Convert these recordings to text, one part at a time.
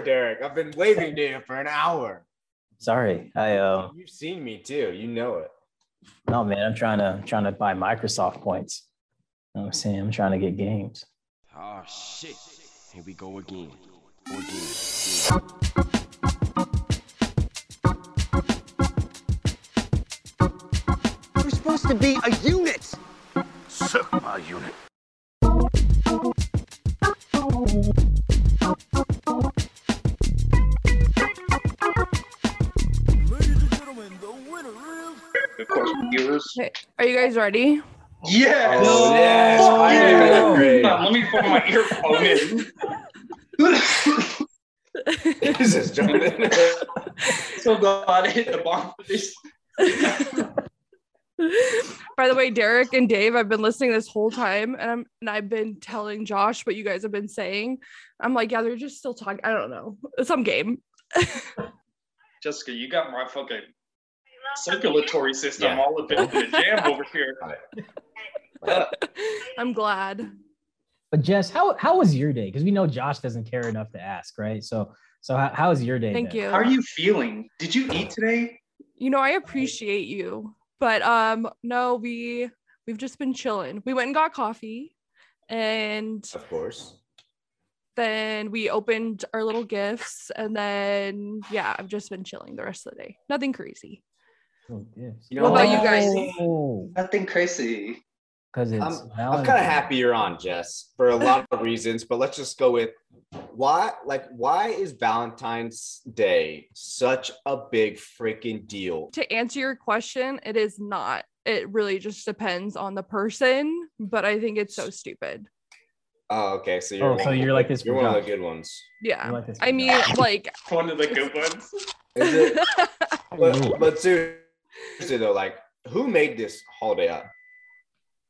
For an hour, Derek. I've been waving to you for an hour. Sorry, I uh You've seen me too. You know it. no man, I'm trying to trying to buy Microsoft points. You know what I'm saying I'm trying to get games. Oh shit. Here we go again. Go again. We're supposed to be a unit. Suck my unit. Are you guys ready? Yes. Oh, yes. Fuck I yeah. knew that grade. Hold on, let me put my earphone in. Jesus, Jordan. so glad I hit the bar for this. By the way, Derek and Dave, I've been listening this whole time, and I'm and I've been telling Josh what you guys have been saying. I'm like, yeah, they're just still talking. I don't know, some game. Jessica, you got my fucking circulatory system Yeah. all up in the jam over here. I'm glad. But Jess, how how was your day? Because we know Josh doesn't care enough to ask, right? So so how, how was your day? Thank then? you. How are you feeling? Did you eat today? You know, I appreciate you, but um, no, we we've just been chilling. We went and got coffee, and of course. then we opened our little gifts, and then yeah, I've just been chilling the rest of the day. Nothing crazy. Oh, yes. You What about you guys? Oh, Nothing crazy. because it's I'm, I'm kind of happy you're on, Jess, for a lot of reasons. But let's just go with why. Like, why is Valentine's Day such a big freaking deal? To answer your question, it is not. It really just depends on the person, but I think it's so stupid. Oh, okay. So you're Oh, so you're like this You're one of the good ones. Yeah. Like I mean, like, One of the good ones. Is it? but, Ooh. but seriously though, like, who made this holiday up?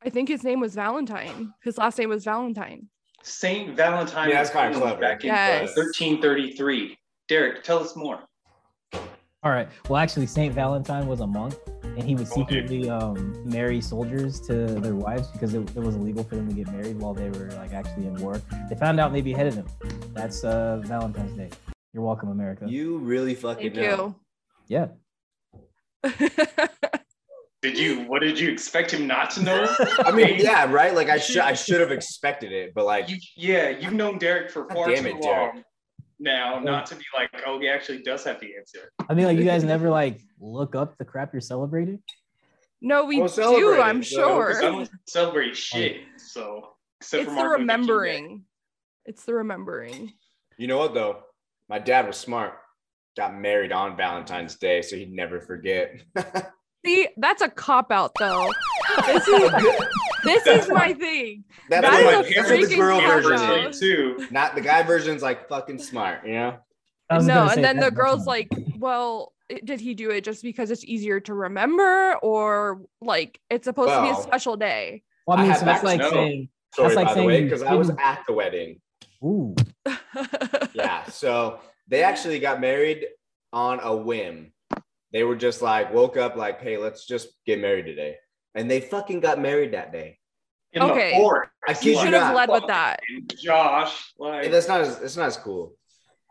I think his name was Valentine. His last name was Valentine. Saint Valentine. Yeah, that's kinda clever. Back in Yes. 1333. Derek, tell us more. All right. Well, actually, Saint Valentine was a monk, and he would secretly um, marry soldiers to their wives because it, it was illegal for them to get married while they were like actually in war. They found out maybe ahead of them. That's uh, Valentine's Day. You're welcome, America. You really fucking Thank know. yeah. You. Did you? What did you expect him not to know? I mean, yeah, right. Like, I should I should have expected it, but like, You, yeah, you've known Derek for God far damn too it, Derek. long now, oh. not to be like, oh, he actually does have the answer. I mean, like you guys never like look up the crap you're celebrating. no, we We'll do, I'm it, so- sure. I don't celebrate shit. So except It's for the Martin Luther King Day. remembering. It's the remembering. you know what though? My dad was smart. Got married on Valentine's Day, so he'd never forget. See, that's a cop out though. This is this is my thing. That's That what, is my- a that's the freaking girl version too. Not the guy version's like fucking smart, you know? I was No, and then the girl's not- like, well, did he do it just because it's easier to remember or like it's supposed to be a special day? Well, I I mean, had so that's like snow. saying, Sorry, That's like by the saying way, because I was at the wedding. ooh, Yeah. So they actually got married on a whim. They were just like, woke up like, hey, let's just get married today. And they fucking got married that day. In Okay. the. I You kid you should have led with that. Josh, like, Hey, that's not as it's not as cool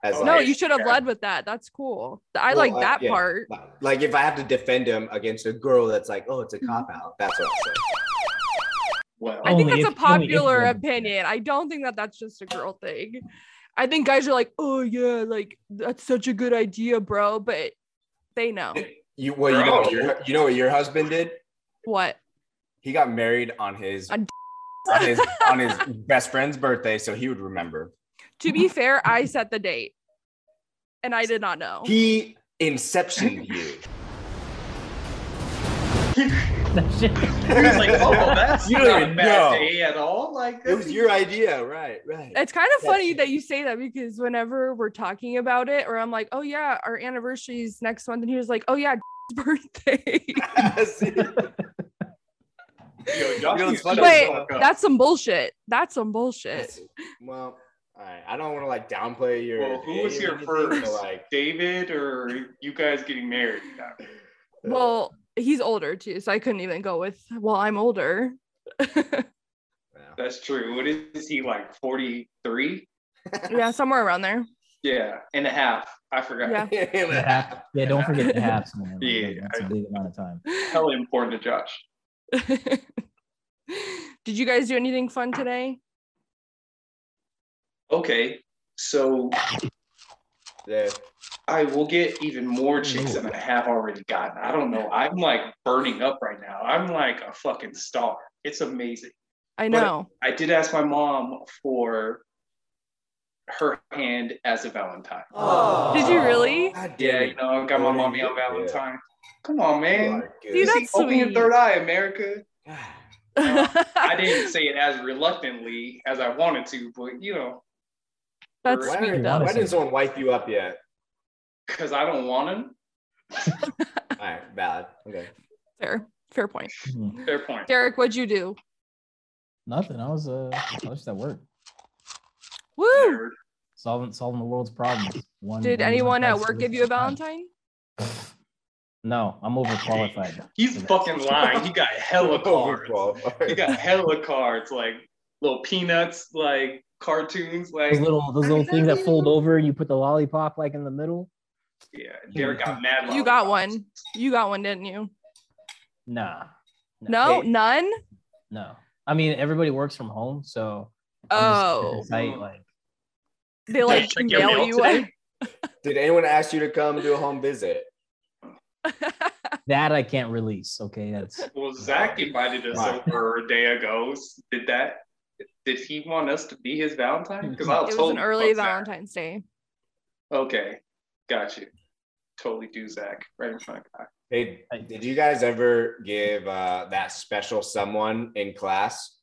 as Oh, No, like, you should have yeah. led with that. That's cool. I Well, like uh, that yeah. part. like if I have to defend him against a girl that's like, oh, it's a cop out. That's what I say. well, I think that's a if- only popular opinion. I don't think that that's just a girl thing. I think guys are like, oh yeah, like that's such a good idea, bro. But they know You well, you know, what your, you know what your husband did? what. He got married on his On- on his on his best friend's birthday, so he would remember. To be fair, I set the date, and I did not know. He inceptioned you. that shit. he was like, oh, that's You don't not a bad know. day at all. Like, It was your idea, right? Right. It's kind of That's funny it. that you say that because whenever we're talking about it, or I'm like, oh yeah, our anniversary is next month, and he was like, oh yeah, birthday. Yo, You know what's needs to funny? shut the Wait, that's some bullshit. That's some bullshit. Well, all right. I don't want to like downplay your. Well, who was here first? Like, David or you guys getting married? Uh, well, he's older too, so I couldn't even go with. Well, I'm older. That's true. What is he like? Forty three? yeah, somewhere around there. Yeah, and a half. I forgot. Yeah. The half- yeah, don't forget the halves, man. Like, Yeah, that's a big amount of time. Hella important to Josh. Did you guys do anything fun today? Okay, so Yeah. I will get even more chicks than I have already gotten. I don't know. I'm like burning up right now. I'm like a fucking star. It's amazing. I But- know. I did ask my mom for her hand as a Valentine. Did you really? God damn Yeah, you know, I got my What did mommy you on do? Valentine. Come on, man. are good. See, See, that's open your third eye, America. God. Uh, I didn't say it as reluctantly as I wanted to, but you know, That's Why Why, sweet didn't- why didn't someone wipe you up yet? because I don't want him. All right, valid. Okay. Fair. Fair point. Mhm. Fair point. Derek, what'd you do? Nothing. I was uh, I was just at work Woo! Nerd. solving solving the world's problems. One, Did one anyone at work give you a solution at time. Valentine? No, I'm overqualified. He's fucking lying. He got hella cards. Overqualified. He got hella cards, like little peanuts, like cartoons, like Those little those little things that fold over and you put the lollipop like in the middle. yeah. Derek got mad. You got one. You got one, didn't you? Nah. No, Hey. none. No. I mean everybody works from home, so Oh, at site, like they like Check mail mail you today? Did anyone ask you to come do a home visit? that I can't release. Okay, that's Well, Zach invited us Right. over a day ago. Did that? Did he want us to be his Valentine? Because I was it was was an early fuck Zach. Valentine's Day. Okay, got you. Totally do Zach right in front of God. Hey, did you guys ever give uh, that special someone in class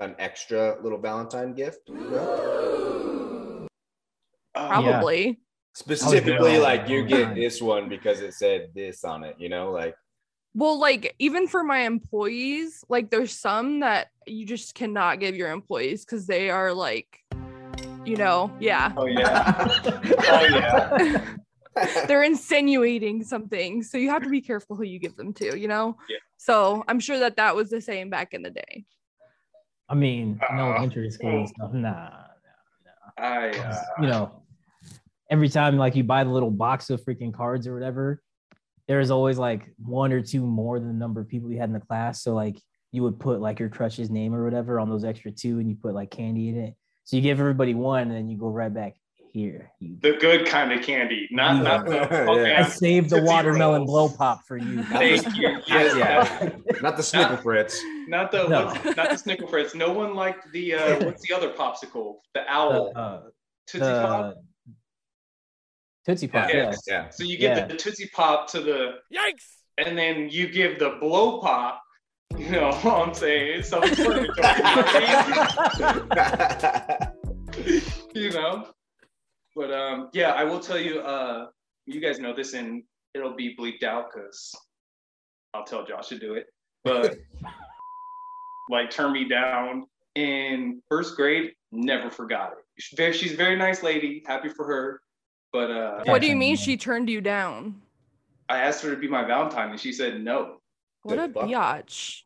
an extra little Valentine gift? No? Probably. Specifically, Oh, like you get this one because it said this on it. You know, like Well, like even for my employees, like there's some that you just cannot give your employees because they are like, you know, yeah, Oh yeah. Oh yeah. they're insinuating something. So you have to be careful who you give them to, you know? Yeah. So I'm sure that that was the same back in the day. I mean, Uh, elementary school and stuff. Nah, I uh, you know, every time like you buy the little box of freaking cards or whatever, there's always like one or two more than the number of people you had in the class. So like you would put like your crush's name or whatever on those extra two, and you put like candy in it. So you give everybody one, and then you go right back here. You, the good kind of candy, not not the Yeah. I saved the watermelon Rolls. blow pop for you. Thank you. Yes, yeah, not the Snicker Fritz. Not the No. not the Snicker Fritz. No one liked the uh, what's the other popsicle? The owl. Uh, uh, Tootsie Pop. the Tootsie Pop. Yeah. Yes. Yeah. So you give yeah. the Tootsie Pop to the Yikes! and then you give the blow pop. You know what I'm saying? It's self-explanatory. you know. But um, yeah, I will tell you. Uh, you guys know this, and it'll be bleeped out because I'll tell Josh to do it. But like, turn me down in first grade. Never forgot it. She's she's a very nice lady. Happy for her. But uh, What do you mean she turned you down? I asked her to be my Valentine, and she said no. What The a fuck? biatch.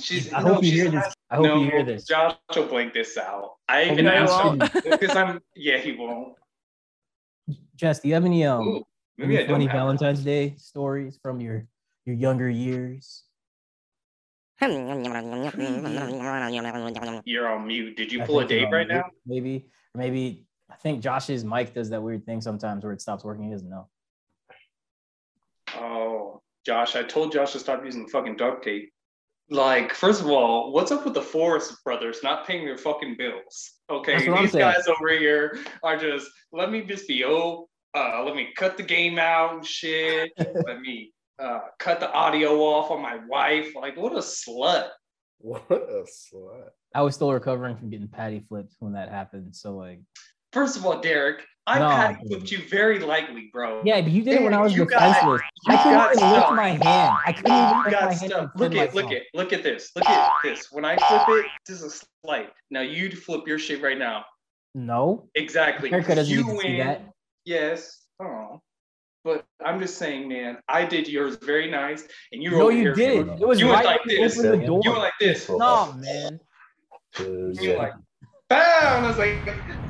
She's. I no, hope you hear this. I hope no, you hear this. Josh will blank this out. I Hope even you I asked him because I'm. Yeah, he won't. Jess, do you have any um Ooh, maybe any funny have. Valentine's Day stories from your your younger years? You're on mute. Did you I pull a think you're date right mute, now? Maybe, maybe I think Josh's mic does that weird thing sometimes where it stops working. He doesn't know. Oh, Josh, I told Josh to stop using fucking duct tape. Like, first of all, what's up with the Forrest brothers not paying their fucking bills? Okay, That's what I'm these guys over here are just let me just be oh, uh, let me cut the game out and shit. let me uh, cut the audio off on my wife. Like, what a slut. what a slut. I was still recovering from getting patty flipped when that happened. So like, First of all, Derek, I No, patty dude. flipped you very lightly, bro. yeah, but you did it when I was You defenseless. I couldn't got even lift my hand. I couldn't even You lift my got hand. stuck. Look defend at, look at, look at this. Look at this. When I flip it, this is a slight. Now you'd flip your shit right now. No, Exactly. Erica doesn't you need see win. that. Yes. Oh. But I'm just saying, man, I did yours very nice, and you were No, over you here did. It was You went right like this. opened the door. You were like this. no, man. You were like, bam! And I was like,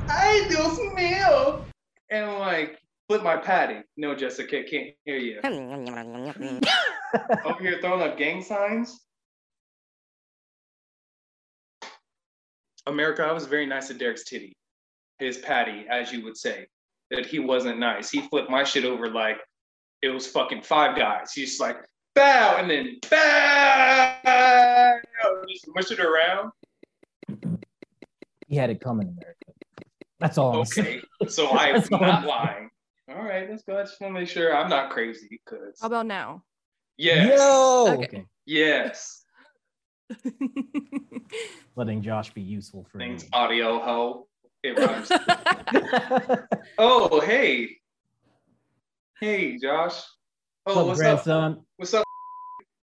ay, Dios mío. and like flip my patty. No, Jessica, can't hear you. Oh, over here throwing up gang signs. America, I was very nice to Derek's titty, his patty, as you would say. That he wasn't nice. He flipped my shit over like it was fucking five guys. He's just like bow and then bow, just mush it around. He had it coming, America. That's all. I'm saying. Okay, so I'm not I'm lying. All right, let's go. I just want to make sure I'm not crazy. Cause How about now? yes, Yo. Okay. Okay. yes, Letting Josh be useful for things me. audio ho. It rhymes. oh, hey, hey, Josh. Oh, What's what's up, up? What's up?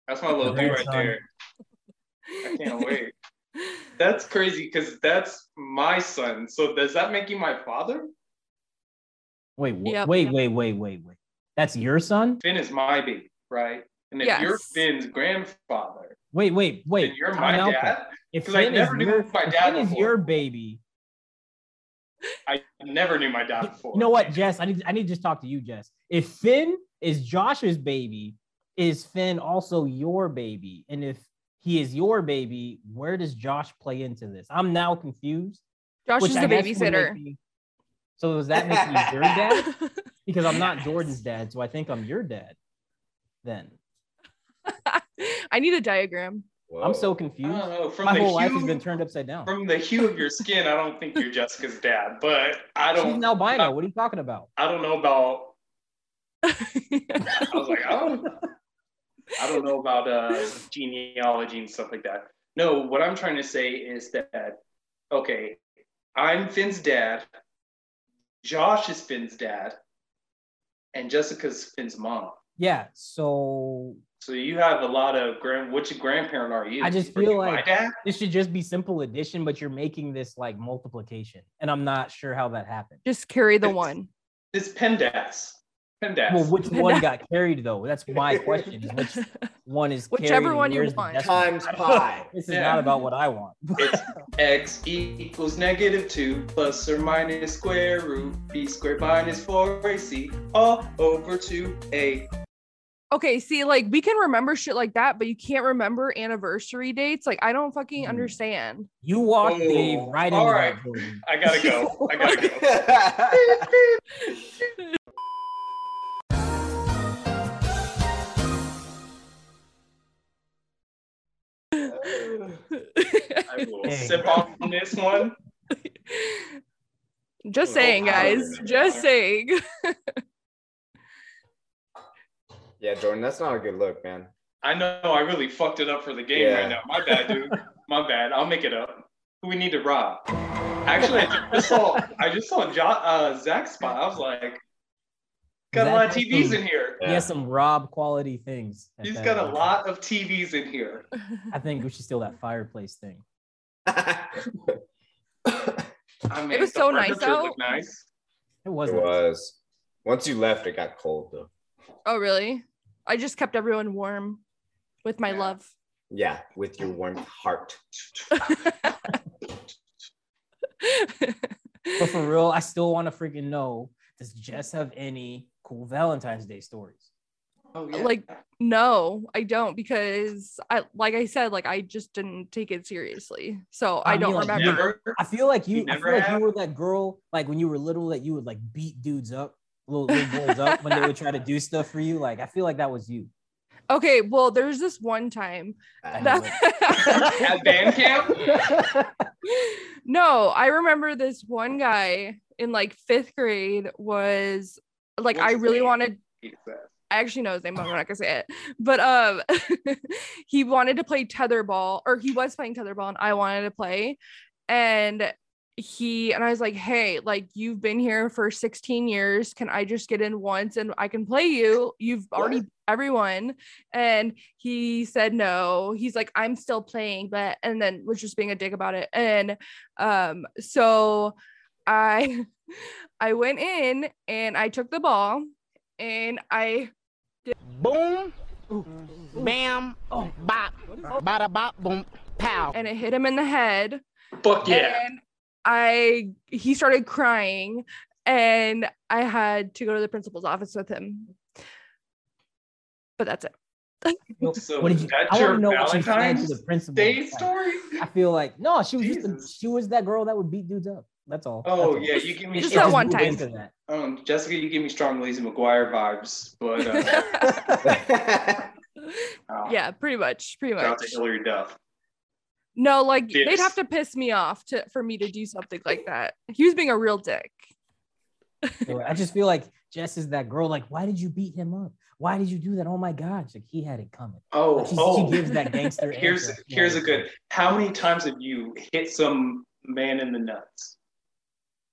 That's my little dude right there. I can't wait. That's crazy because that's my son. So does that make you my father? Wait, wh- Yep. wait, wait, wait, wait, wait. That's your son? Finn is my baby, right? And if Yes. you're Finn's grandfather, Wait, wait, wait. then you're my out dad. though. If 'Cause I never is knew your, my if dad Finn is your baby, I never knew my dad before. you know what, Jess? I need I need to just talk to you, Jess. If Finn is Josh's baby, is Finn also your baby? And if he is your baby, where does Josh play into this? I'm now confused. Josh is I the guess would make babysitter. me- so does that make me your dad? Because I'm not Jordan's dad, so I think I'm your dad. Then I need a diagram. I'm so confused. know. From My the whole life hue, has been turned upside down. from the hue of your skin, I don't think you're Jessica's dad. But I don't. an albino. What are you talking about? I don't know about. I was like, I don't. I don't know about uh, genealogy and stuff like that. No, what I'm trying to say is that, okay, I'm Finn's dad, Josh is Finn's dad, and Jessica's Finn's mom. Yeah. So So you have a lot of grand. Which grandparent are you? I just feel you like- this should just be simple addition, but you're making this like multiplication, and I'm not sure how that happened. Just carry the It's- one. It's PEMDAS. PEMDAS. Well, which one got carried though? That's my question. Is which one is Whichever one you where's the want. decimal? Times pi. This is Yeah. not about what I want. It's x equals negative 2 plus or minus square root b squared minus 4ac all over 2a. Okay, see, like we can remember shit like that, but you can't remember anniversary dates. Like I don't fucking Hmm. understand. You walk Oh, Dave right into all that, right. I gotta go. I gotta go. I will Hey. sip on this one. Just saying, guys. wow. Just saying. yeah, Jordan, that's not a good look, man. I know I really fucked it up for the game Yeah. right now. My bad, dude. My bad. I'll make it up. Who we need to rob? Actually, I just saw I just saw jo- uh, Zach's spot. I was like, got a lot of TVs has in here. He has some Rob quality things. at He's that got a age. lot of TVs in here. I think we should steal that fireplace thing. I mean, it was so nice furniture out. looked Nice. It it was. was. Once you left, it got cold though. oh, really? I just kept everyone warm with my Yeah. love. Yeah, with your warm heart. But for real, I still want to freaking know: Does Jess have any cool Valentine's Day stories? Oh Like, no, I don't because I like I said, like I just didn't take it seriously. So um, I, I mean, don't like, remember. never. I feel like you. You I feel like have? you were that girl, like when you were little, that you would like beat dudes up, little, little boys up when they would try to do stuff for you. Like I feel like that was you. Okay, well, there's this one time that At band camp. no, I remember this one guy in like fifth grade was like What's I really wanted I actually know his name, but I'm not gonna say it. But um he wanted to play tetherball, or he was playing tetherball, and I wanted to play. And he and I was like, hey, like you've been here for 16 years. Can I just get in once and I can play you? You've already What? everyone. And he said no. He's like, I'm still playing, but and then was just being a dick about it. And um, so I I went in and I took the ball and I did Boom, bam, bop, bada bop, boom, pow. and it hit him in the head. Fuck yeah. And I he started crying and I had to go to the principal's office with him. But that's it. So what did you? I want your to know what you said to the principal. Day story? I feel like no, she was just a, she was that girl that would beat dudes up. That's all. Oh That's yeah, all. you give me Just It that strong, one time. that. um, Jessica, you give me strong Lizzie McGuire vibes, but uh, oh, yeah, pretty much. Pretty much. to Hilary Duff. No, like they'd have to piss me off to for me to do something like that. He was being a real dick. I just feel like Jess is that girl. Like, why did you beat him up? Why did you do that? Oh my God! Like he had it coming. Oh, Like, she, oh. she gives that gangster. here's answer. here's Yeah. a good. How many times have you hit some man in the nuts?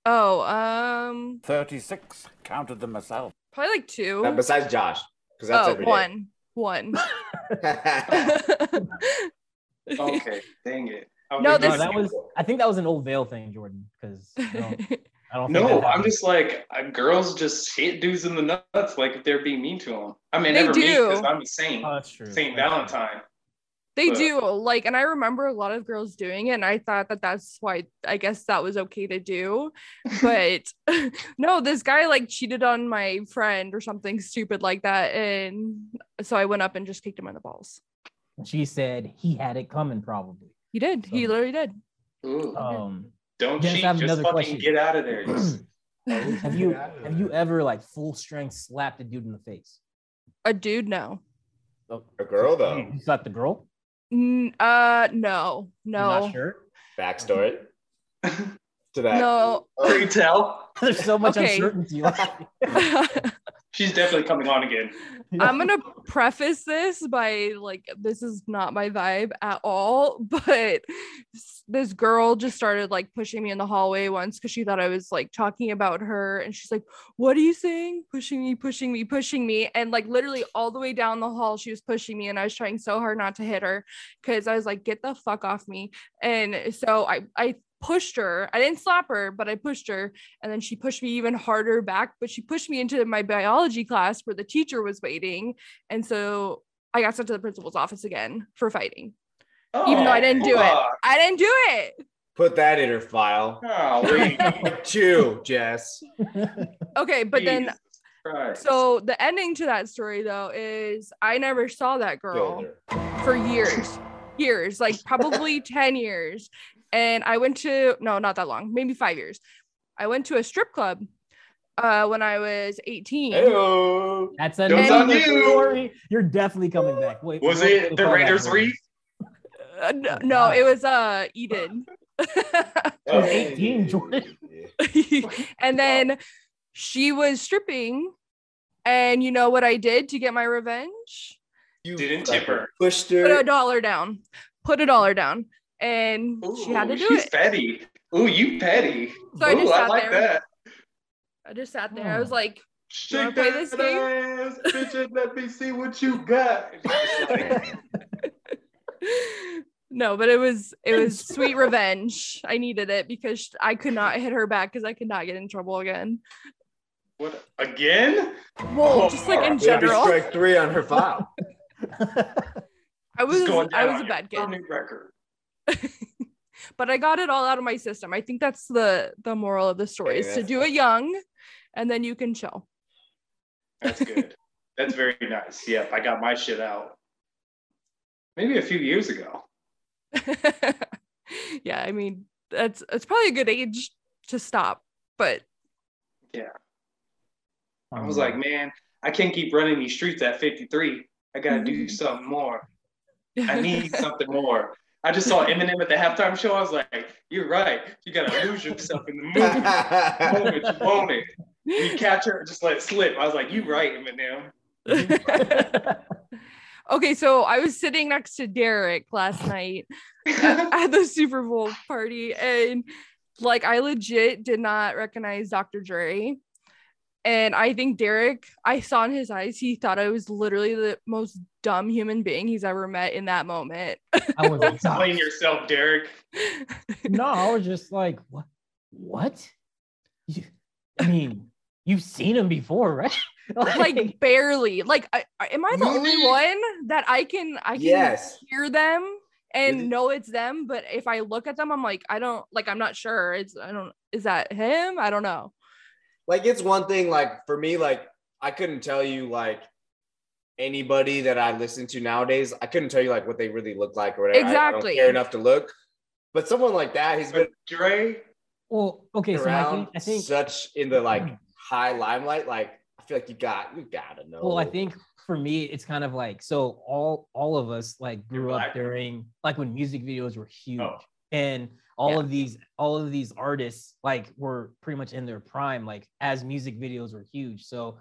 Oh, um, 36. Counted them myself. probably like two. Now, besides Josh, because that's oh, every day. one, one. Okay, dang it. I No, this- No, that was. I think that was an old Veil thing, Jordan. Because I don't, I don't No, I'm just like uh, girls just hit dudes in the nuts like if they're being mean to them. I mean, They never me do. because I'm a saint, Oh, that's true. Saint Valentine. They But- do like, and I remember a lot of girls doing it, and I thought that that's why I guess that was okay to do. But no, this guy like cheated on my friend or something stupid like that, and so I went up and just kicked him in the balls. She said he had it coming, probably. He did. He literally did. Ooh, Um, don't cheat, just fucking question. get out of there. Just- have you have you ever like full strength slapped a dude in the face? A dude, no. A girl though. You slapped the girl? N- uh, no, You're no, not sure. Backstory to that. no. Can you tell? There's so much Okay. uncertainty. She's definitely coming on again. I'm gonna preface this by like this is not my vibe at all, but this girl just started like pushing me in the hallway once because she thought I was like talking about her, and she's like, "What are you saying? Pushing me, pushing me, pushing me," and like literally all the way down the hall, she was pushing me, and I was trying so hard not to hit her because I was like, "Get the fuck off me!" And so I I pushed her. I didn't slap her, but I pushed her, and then she pushed me even harder back but she pushed me into my biology class where the teacher was waiting and so i got sent to the principal's office again for fighting even though i oh, didn't do it i didn't do it Put that in her file. Oh, Golly. Chew, Jess. okay but then Christ. so the ending to that story though is i never saw that girl Killed for years years like probably 10 years and i went to no not that long maybe five years i went to a strip club uh when i was 18 Heyo. That's Goes another you. story. You're definitely coming back. Wait, was what it they the Raiders? Reef? Uh, no, no it was uh eden I was 18, Jordan. and then she was stripping and you know what i did to get my revenge You Didn't tip her. Pushed her. put a dollar down put a dollar down and she had to Ooh, do she's it petty. Ooh, you petty. So I Ooh, just I sat like there. that. i just sat there i Oh. was like wanna Shake play that this game? ass, bitch, and let me see what you got. No but it was it was sweet revenge i needed it because i could not hit her back because i could not get in trouble again what again? well Oh, just like in general strike three on her file. i was going i was a bad kid permanent record. but I got it all out of my system. I think that's the the moral of the story is to do it young and then you can chill. That's good. That's very nice. Yep, I got my shit out. Maybe a few years ago. yeah, I mean that's it's probably a good age to stop, but yeah. I um, was like, man, I can't keep running these streets at 53. I gotta do mm-hmm. something more. I need something more. I just saw Eminem at the halftime show. I was like, you're right. You gotta lose yourself in the movie. moment you want it. You catch her, just let it slip. I was like, you're right, Eminem. okay, so I was sitting next to Derek last night at the Super Bowl party, and like I legit did not recognize Dr. Dre. And I think Derek, I saw in his eyes, he thought I was literally the most dumb human being he's ever met in that moment. I was like, Explain yourself, Derek. no, I was just like, what? What? You, I mean, you've seen him before, right? like barely. Like, I, I- am I the only one that I can I can yes. hear them and Really? know it's them? But if I look at them, I'm like, I don't like. I'm not sure. It's I don't. Is that him? I don't know. Like it's one thing like for me like i couldn't tell you like anybody that i listen to nowadays i couldn't tell you like what they really look like or whatever I- I, Exactly. don't care enough to look but someone like that he's been But Dre, Well, okay, so I think I think such in the like hmm. high limelight like i feel like you got you gotta know Well, I think for me, it's kind of like so all all of us like grew up black. during like when music videos were huge, Oh. And all Yeah. of these all of these artists like were pretty much in their prime, like as music videos were huge. So,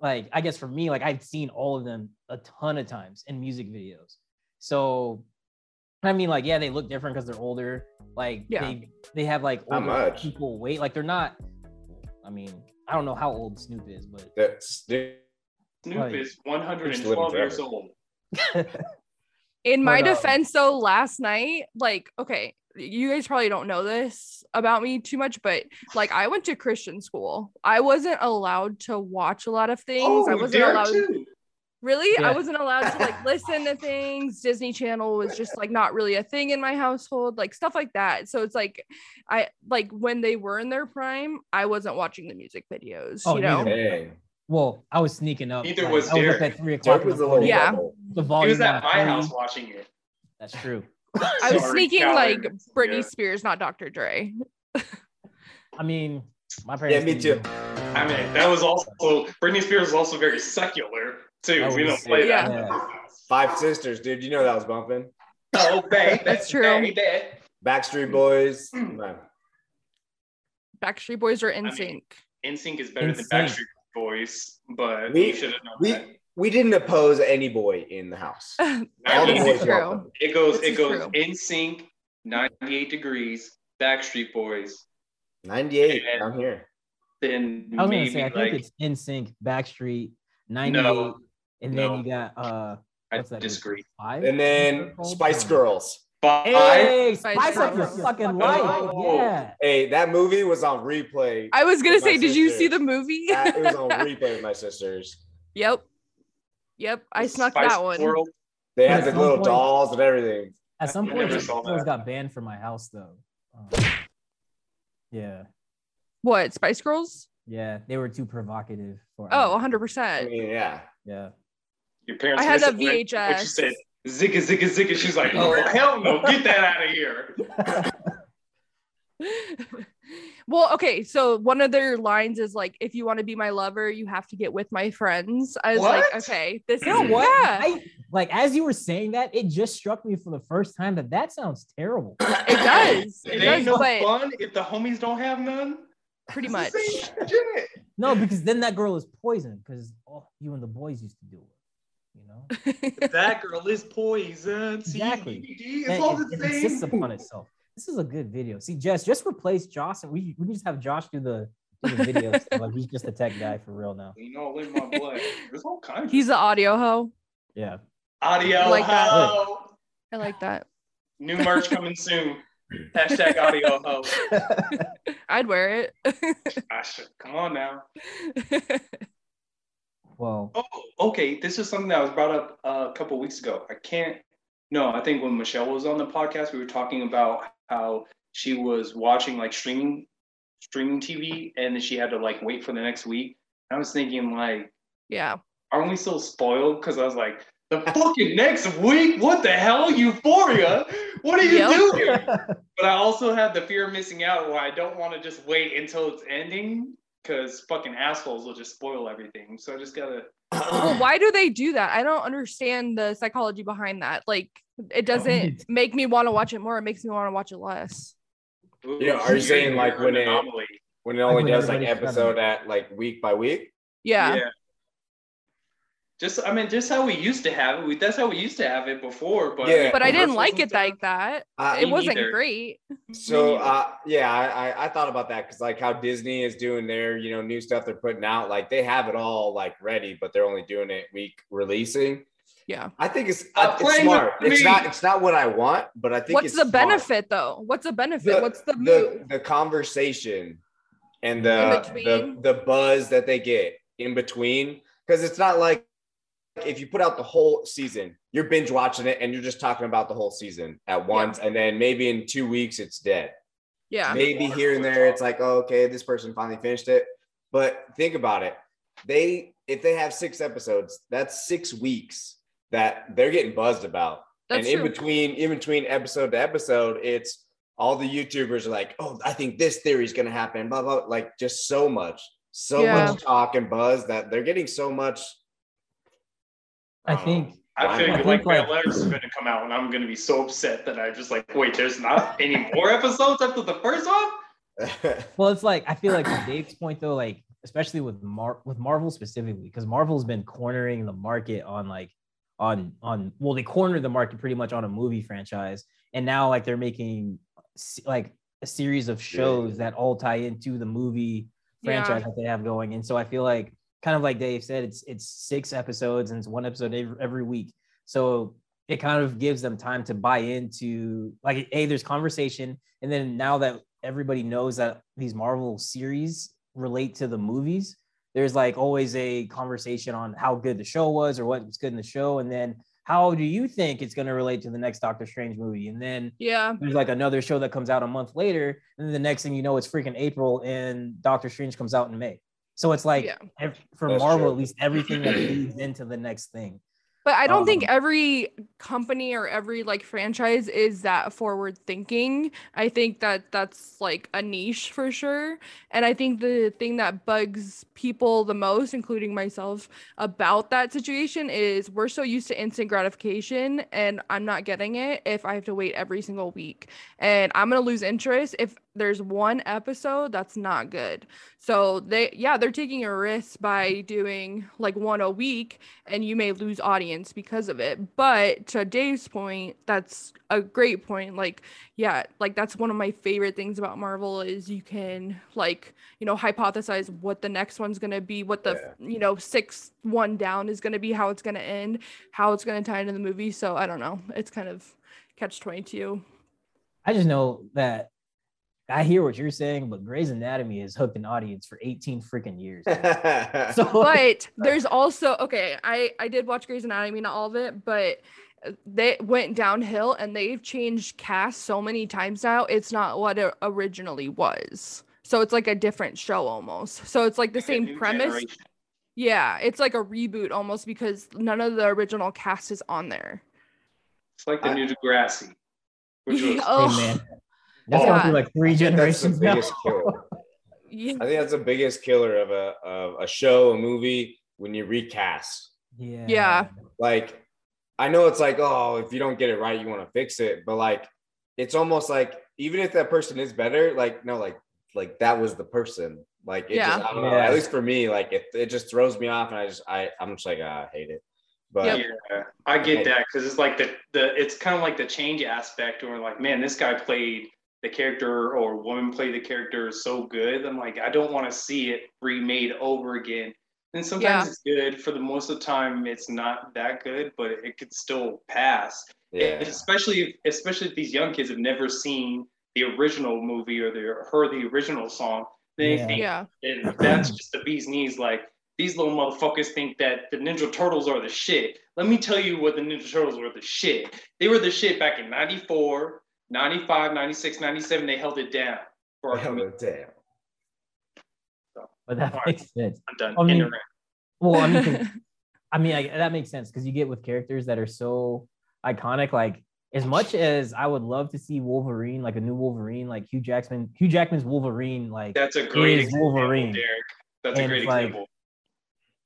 like I guess for me, like I've seen all of them a ton of times in music videos. So, I mean, like yeah, they look different because they're older. Like Yeah. they they have like older much? people weight. Like they're not. I mean, I don't know how old Snoop is, but that's Snoop Right. is 112 years old. In my But, um, defense, though, last night, like, okay, you guys probably don't know this about me too much, but like, I went to Christian school. I wasn't allowed to watch a lot of things. I Oh, wasn't allowed. too. Really, I wasn't allowed to like listen to things. Disney Channel was just like not really a thing in my household, like stuff like that. So it's like, I like when they were in their prime, I wasn't watching the music videos. Oh, you know, neither. dang Well, I was sneaking up. Neither like, was I was up at three o'clock. Derek was the a little morning, Yeah. rebel. The He volume was at my house watching it. That's true. I was sneaking Calvin. like Britney Yeah. Spears, not Dr. Dre. I mean, my yeah parents. me too I mean, that was also Britney Spears was also very secular too. That we don't play Yeah. that. five sisters dude you know that was bumping Oh, babe, That's true. baby. backstreet boys Hmm. Backstreet Boys are NSYNC. In sync. Is better than Backstreet Boys, but We- you should have known we that. We didn't oppose any boy in the house all the boys true. welcome. It goes, This it is goes NSYNC, 98 degrees, Backstreet Boys, 98 And- down here then I was gonna say, I think like it's NSYNC, Backstreet, 98, No. and then No. you got uh, I what's that? group? disagree. Five. and then What's spice girls Five. Hey, Spice Spice Up your Girls. fucking life. Oh. Yeah. hey that movie was on replay I was gonna say, did you see the movie? That- it was on replay with my sisters yep. Yep. I snuck Spice that one. World. they had the little point- dolls and everything At some point, never Spice Girls got banned from my house though. Um, yeah, What? Spice Girls? yeah, they were too provocative for. Oh, 100%. i mean yeah yeah. Your parents. I had listened that when- When she said zigga zigga zigga, she's like, oh hell no, get that out of here. well, okay. So one of their lines is like, if you want to be my lover, you have to get with my friends. I was like, okay, this You know is what? Yeah, I like as you were saying that, it just struck me for the first time that that sounds terrible. it does. It It ain't does, no but fun if the homies don't have none. pretty much. the same shit. No, because then that girl is poison because oh, you and the boys used to do it. You know, That girl is poison. Exactly. CBD, It's And all it, the it same. insists upon itself. This is a good video. See, Jess, just replace Josh, and we we can just have Josh do the, do the video. Like he's just a tech guy for real now. You know, in my blood. There's all kinds. He's the audio hoe. Yeah. audio. I like that. I like that. New merch coming soon. Hashtag audio ho. I'd wear it. I should. Come on now. Well, Oh, okay. This is something that was brought up uh, a couple weeks ago. I can't. No, I think when Michelle was on the podcast, we were talking about how she was watching like streaming, streaming TV, and then she had to like wait for the next week. I was thinking like, yeah. aren't we so spoiled? Because I was like, the fucking next week. What the hell, Euphoria? What are you Yep. doing? But I also had the fear of missing out where I don't want to just wait until it's ending because fucking assholes will just spoil everything. So I just gotta. Well, why do they do that? I don't understand the psychology behind that. Like, it oh. doesn't make me want to watch it more. It makes me want to watch it less. Yeah, are you saying, like, when it- when it only when does like episode at like week by week Yeah. Just, I mean, just how we used to have it. We, that's how we used to have it before. But Yeah. But I didn't like it like that. Uh, it wasn't neither. great. So uh, yeah, I, I I thought about that because like how Disney is doing their you know new stuff they're putting out, like they have it all like ready, but they're only doing it week releasing. Yeah. I think it's, uh, it's smart. It's not it's not what I want, but I think What's it's the smart. benefit though? What's the benefit? The, What's the the the conversation and the the, the buzz that they get in between because it's not like if you put out the whole season, you're binge watching it and you're just talking about the whole season at once, and then maybe in two weeks it's dead. Yeah. maybe here and there it's like oh, okay this person finally finished it But think about it. They if they have six episodes, that's six weeks that they're getting buzzed about. That's and in true. between, in between episode to episode, it's all the YouTubers are like, "Oh, I think this theory is going to happen." Blah blah. Like just so much, so Yeah. much talk and buzz that they're getting so much. I um, think I I figured think, like like- Bel Air's gonna come out and I'm gonna be so upset that I just like, wait, there's not any more episodes after the first one? Well, it's like I feel like to Dave's point though, like especially with Mar with Marvel specifically, because Marvel's been cornering the market on like on on well, they cornered the market pretty much on a movie franchise, and now like they're making like a series of shows that all tie into the movie Yeah. franchise that they have going. And so I feel like kind of like Dave said, it's it's six episodes and it's one episode every, every week. So it kind of gives them time to buy into like a there's conversation and then now that everybody knows that these marvel series relate to the movies there's like always a conversation on how good the show was or what's good in the show and then how do you think it's going to relate to the next doctor strange movie and then Yeah. there's like another show that comes out a month later and then the next thing you know it's freaking april and doctor strange comes out in may so it's like Yeah. ev- for That's marvel true. at least everything that leads into the next thing But I don't think Um, every company or every like franchise is that forward thinking. I think that that's like a niche for sure. And I think the thing that bugs people the most, including myself, about that situation is we're so used to instant gratification and I'm not getting it if I have to wait every single week. And I'm going to lose interest if there's one episode that's not good. So they yeah, they're taking a risk by doing like one a week and you may lose audience because of it. But to Dave's point, that's a great point. Like, yeah, like that's one of my favorite things about Marvel is you can like, you know, hypothesize what the next one's gonna be, what the you know, sixth one down is gonna be, how it's gonna end, how it's gonna tie into the movie. So I don't know. It's kind of catch twenty two. I just know that I hear what you're saying, but Grey's Anatomy has hooked an audience for 18 freaking years. So but there's also okay i i did watch Grey's Anatomy not all of it but uh, they went downhill and they've changed cast so many times now it's not what it originally was. So it's like a different show almost. So it's like the Like same premise. generation. yeah it's like a reboot almost because none of the original cast is on there. It's like the I- new Degrassi, which was oh. Hey, man, that's Oh, going through like three I think that's the generations now. yeah. I think that's the biggest killer of a of a show, a movie when you recast. yeah. Yeah. Like, I know it's like, oh, if you don't get it right, you want to fix it, but like, it's almost like even if that person is better, like no, like like that was the person. Like it Yeah. just, I don't know. Yeah. At least for me, like it, it just throws me off, and I just I I'm just like ah, I hate it. But Yep. Yeah, I Okay. get that because it's like the the it's kind of like the change aspect or like, man, this guy played the character or woman play the character is so good. I'm like, I don't want to see it remade over again. And sometimes Yeah. it's good. For the most of the time, it's not that good, but it could still pass. yeah, Especially if, especially if these young kids have never seen the original movie or they heard the original song. They Yeah. think yeah and that's just the bee's knees. Like these little motherfuckers think that the Ninja Turtles are the shit. Let me tell you what the Ninja Turtles were the shit. They were the shit back in 94, 95, 96, 97. They held it down. For our Hell, community. damn. But that Alright. makes sense. I'm done. I mean- End of rant. Well, I mean, 'cause- I mean, I, that makes sense because you get with characters that are so iconic. Like, as much as I would love to see Wolverine, like a new Wolverine, like Hugh Jackman, Hugh Jackman's Wolverine, like That's a great example, Wolverine. Derek. That's a great it's like- example.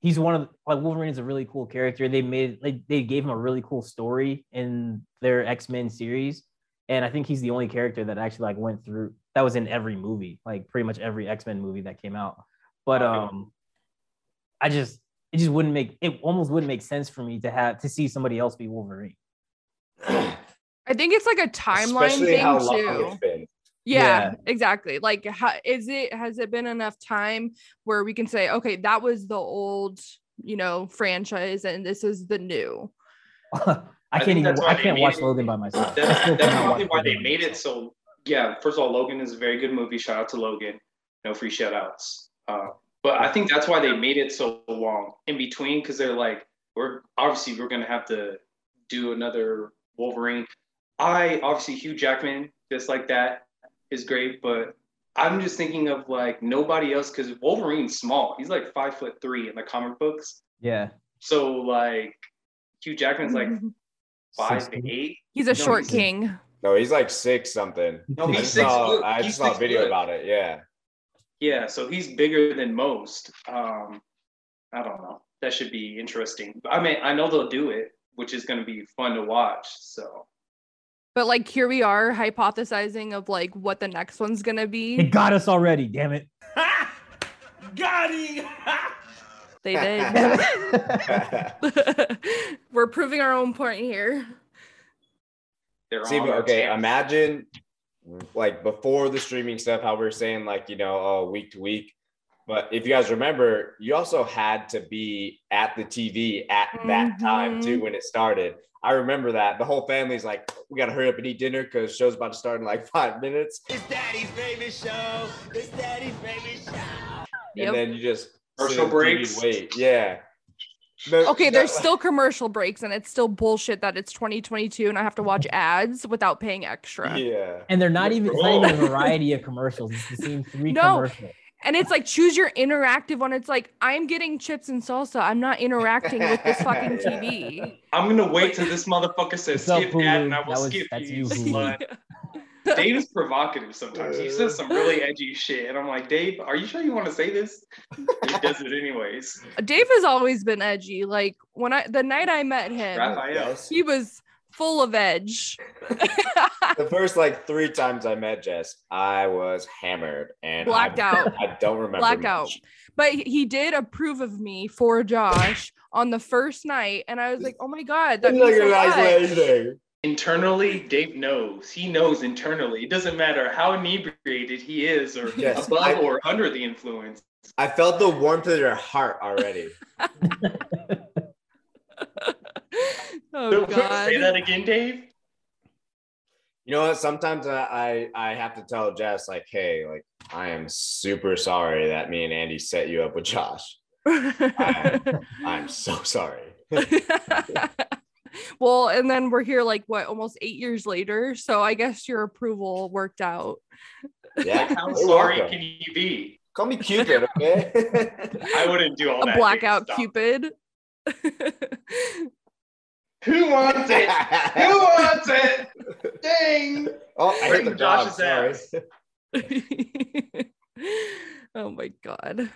he's one of like Wolverine is a really cool character. They made like they gave him a really cool story in their X Men series, and I think he's the only character that actually like went through that was in every movie, like pretty much every X Men movie that came out. But um, I just it just wouldn't make it almost wouldn't make sense for me to have to see somebody else be Wolverine. i think it's like a timeline Especially thing how long too it's been. Yeah, exactly. Like, how, is it has it been enough time where we can say, okay, that was the old, you know, franchise, and this is the new. I can't think even I can't watch it- Logan by myself. That's, still that's cannot probably why they Logan by made it so. Yeah, first of all, Logan is a very good movie. Shout out to Logan. No free shout outs. Uh, but I think that's why they made it so long in between because they're like, we're obviously we're gonna have to do another Wolverine. I obviously Hugh Jackman just like that is great, but I'm just thinking of like nobody else because Wolverine's small. He's like five foot three in the comic books. Yeah. So like Hugh Jackman's like five Six to eight. He's a No, short he's- king. No, he's like six something. No, I he's just six saw, foot. I He's saw a video foot. about it. Yeah. Yeah, so he's bigger than most. Um, I don't know. That should be interesting. I mean, I know they'll do it, which is going to be fun to watch. So But like here we are hypothesizing of like what the next one's gonna be. It got us already. Damn it. Got him! They did. We're proving our own point here. See, but okay, channel. imagine like before the streaming stuff, how we are saying like you know, oh, week to week. But if you guys remember, you also had to be at the TV at that mm-hmm. time too when it started. I remember that the whole family's like, we gotta hurry up and eat dinner because show's about to start in like five minutes, It's Daddy's favorite show. It's Daddy's favorite show. Yep. and then you just sit Commercial on TV, breaks. Wait, yeah. No, Okay, no, there's still commercial breaks and it's still bullshit that it's 2022 and I have to watch ads without paying extra. yeah. And they're not even, it's not even a variety of commercials. It's the same three No. commercials. And it's like choose your interactive one. It's like I'm getting chips and salsa. I'm not interacting with this fucking TV. I'm gonna wait till this motherfucker says What's up, skip ad, and I will That was- skip that's you. you, you Hulu. slut. Dave is provocative sometimes. He says some really edgy shit, and I'm like, Dave, are you sure you want to say this? He does it anyways. Dave has always been edgy. Like when I the night I met him, Raphael. He was full of edge. The first like three times I met Jess, I was hammered and I- Blacked out. I don't remember. Blacked out. but he- he did approve of me for Josh on the first night, and I was like, "Oh my god, that Look means at so nice much." lady. Internally, Dave knows. He knows internally. It doesn't matter how inebriated he is, or Yes, above I- or under the influence. I felt the warmth of your heart already. oh Say god. that again, Dave. You know what? Sometimes I, I I have to tell Jess like, hey, like I am super sorry that me and Andy set you up with Josh. I'm so sorry. Well, and then we're here like what almost eight years later. So I guess your approval worked out. Yeah. How you're sorry welcome. can you be? Call me Cupid, okay? I wouldn't do all that. A that. blackout Cupid. Who wants it? Who wants it? Dang. oh, I hit Bring the dog. Josh's Sorry. ass. oh my god.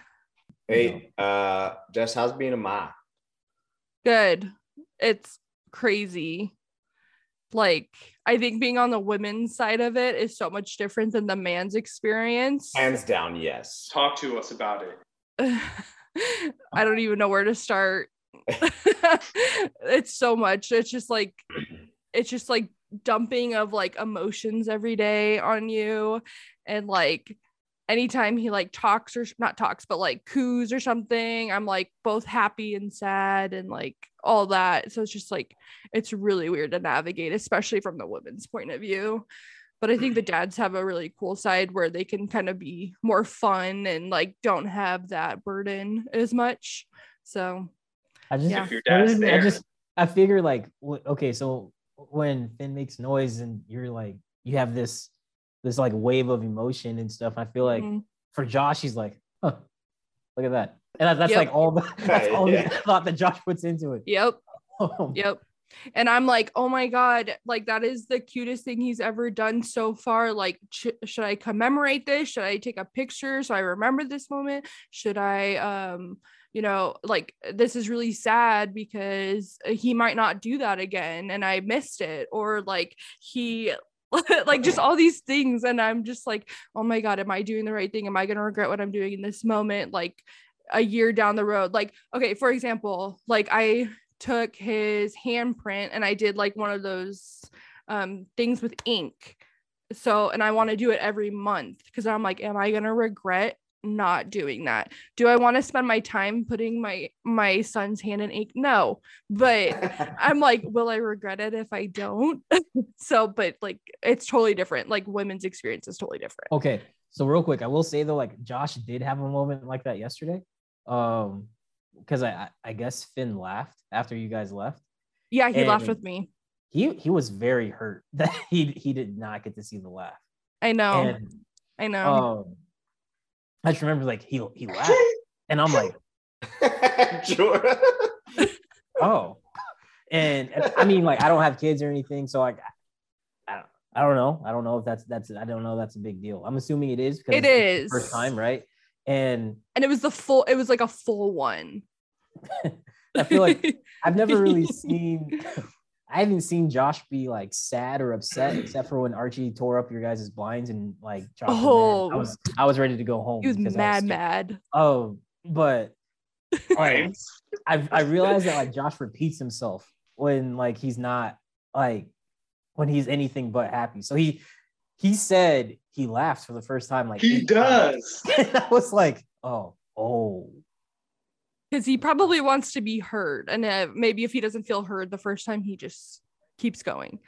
Hey, uh, Jess, how's being a mom? Good. It's crazy. Like, I think being on the women's side of it is so much different than the man's experience. Hands down, yes. Talk to us about it. I don't even know where to start. it's so much. It's just like it's just like dumping of like emotions every day on you and like anytime he like talks or not talks but like coos or something i'm like both happy and sad and like all that so it's just like it's really weird to navigate especially from the women's point of view but i think the dads have a really cool side where they can kind of be more fun and like don't have that burden as much so I just, Yeah. If your dad's is it? I there. just, I figure like, okay, so when Finn makes noise and you're like, you have this, this like wave of emotion and stuff. I feel like mhm. for Josh, he's like, huh, look at that, and that, that's Yep. like all the, that's all Yeah. the thought that Josh puts into it. yep Oh, Yep. And I'm like, oh my God, like that is the cutest thing he's ever done so far. Like, sh- should I commemorate this? Should I take a picture so I remember this moment? Should I, um, you know, like this is really sad because he might not do that again and I missed it. Or like he, like just all these things. And I'm just like, oh my God, am I doing the right thing? Am I going to regret what I'm doing in this moment? Like, a year down the road. Like, okay, for example, like I took his handprint and I did like one of those um things with ink. So, and I want to do it every month because I'm like, am I gonna regret not doing that? Do I want to spend my time putting my my son's hand in ink? No, but I'm like, will I regret it if I don't? so, but like, it's totally different. Like, women's experience is totally different. Okay, so real quick, I will say though, like Josh did have a moment like that yesterday, um, because I I- I guess Finn laughed after you guys left. Yeah, he laughed with me. He he was very hurt that he he did not get to see the laugh. I know. And I know. Um, I just remember like he he laughed, and I'm like, Jordan. oh, and, and I mean like I don't have kids or anything, so like I don't I don't know I don't know if that's that's I don't know that's a big deal. I'm assuming it is because it is first time, right? And and it was the full. It was like a full one. I feel like I've never really seen. I haven't seen Josh be like sad or upset, except for when Archie tore up your guys' blinds and like Josh. was mad. Oh. I was I was ready to go home. he was because I mad, scared. mad. Oh, but like, Right? I I realized that like Josh repeats himself when like he's not like when he's anything but happy. So he he said he laughs for the first time like He does. And I was like, oh, oh. Because he probably wants to be heard and uh, maybe if he doesn't feel heard the first time he just keeps going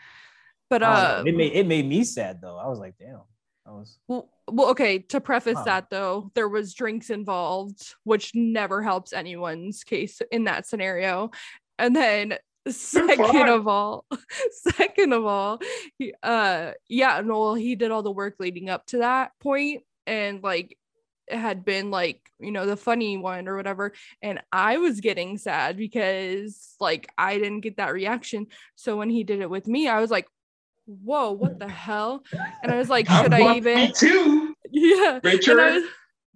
but uh know. it made it made me sad though. I was like, damn. I was well, well okay to preface Huh. that though there was drinks involved which never helps anyone's case in that scenario and then second of all second of all he, uh yeah no he did all the work leading up to that point and like had been like you know the funny one or whatever and i was getting sad because like i didn't get that reaction so when he did it with me i was like whoa what the hell and i was like should i want even too. yeah and I Richard. was,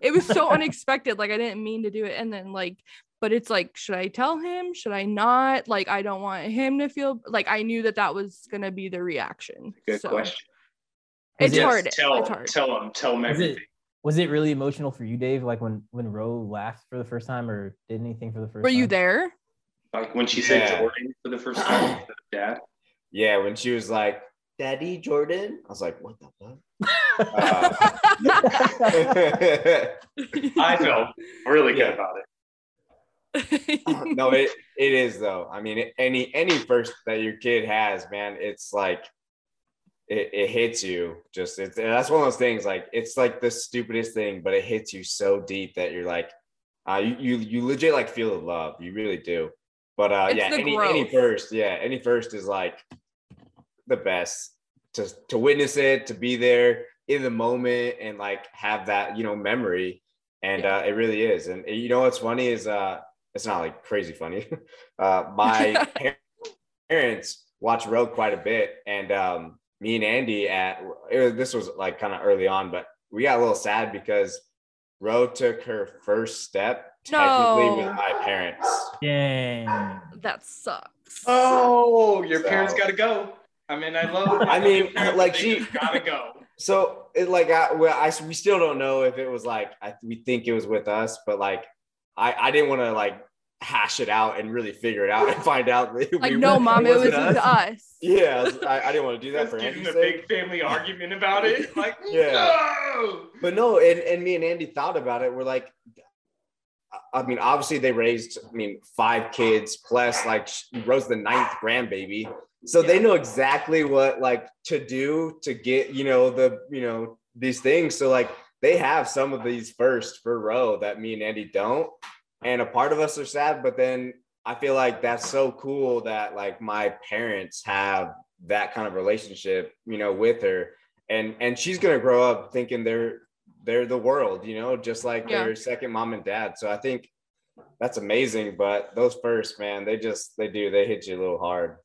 it was so unexpected like i didn't mean to do it and then like but it's like should i tell him should i not like i don't want him to feel like i knew that that was gonna be the reaction Good so question. it's Yes, hard Tell, it's hard tell him. Tell him everything. Was it really emotional for you, Dave? Like when when Roe laughed for the first time or did anything for the first were time? you there Like when she said Jordan for the first time. instead of Dad. Yeah, when she was like, Daddy Jordan, I was like, what the fuck? Uh, I felt really good Yeah. about it. no, it, it is though. I mean, any any first that your kid has, man, it's like it, it hits you. Just it's that's one of those things. Like it's like the stupidest thing, but it hits you so deep that you're like, uh, you you you legit like feel the love. You really do. But uh, It's yeah, any any first, yeah, any first is like the best to to witness it, to be there in the moment, and like have that you know memory. And uh, it really is. And you know what's funny is uh, it's not like crazy funny. Uh, my parents watch Rogue quite a bit, and um, me and Andy at it was, this was like kind of early on, but we got a little sad because Rogue took her first step technically with my parents. Dang. that sucks Oh, your parents got to go. I mean, I love. I mean, parents, like, she- gotta go. So it like I, well, I we still don't know if it was like I, we think it was with us, but like I I didn't want to like hash it out and really figure it out and find out. that like we no were- mom it was wasn't with us Yeah, I, I, I didn't want to do that Just for getting Andy's a sake. big family argument about it. Like, Yeah. no. But no, and, and me and Andy thought about it. We're like, I mean, obviously they raised, I mean, five kids plus like Rose the ninth grandbaby. So they know exactly what like to do to get, you know, the, you know, these things. So like they have some of these first for row that me and Andy don't. And a part of us are sad, but then I feel like that's so cool that like my parents have that kind of relationship, you know, with her. And and she's gonna grow up thinking they're they're the world, you know, just like Yeah. their second mom and dad. So I think that's amazing. But those first, man, they just they do, they hit you a little hard.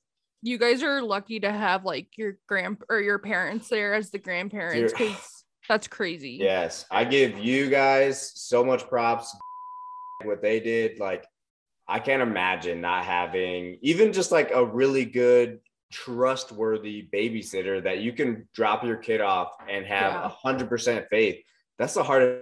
you guys are lucky to have like your grand or your parents there as the grandparents because that's crazy Yes, I give you guys so much props. What they did, like, I can't imagine not having even just like a really good, trustworthy babysitter that you can drop your kid off and have a hundred percent faith. That's the hardest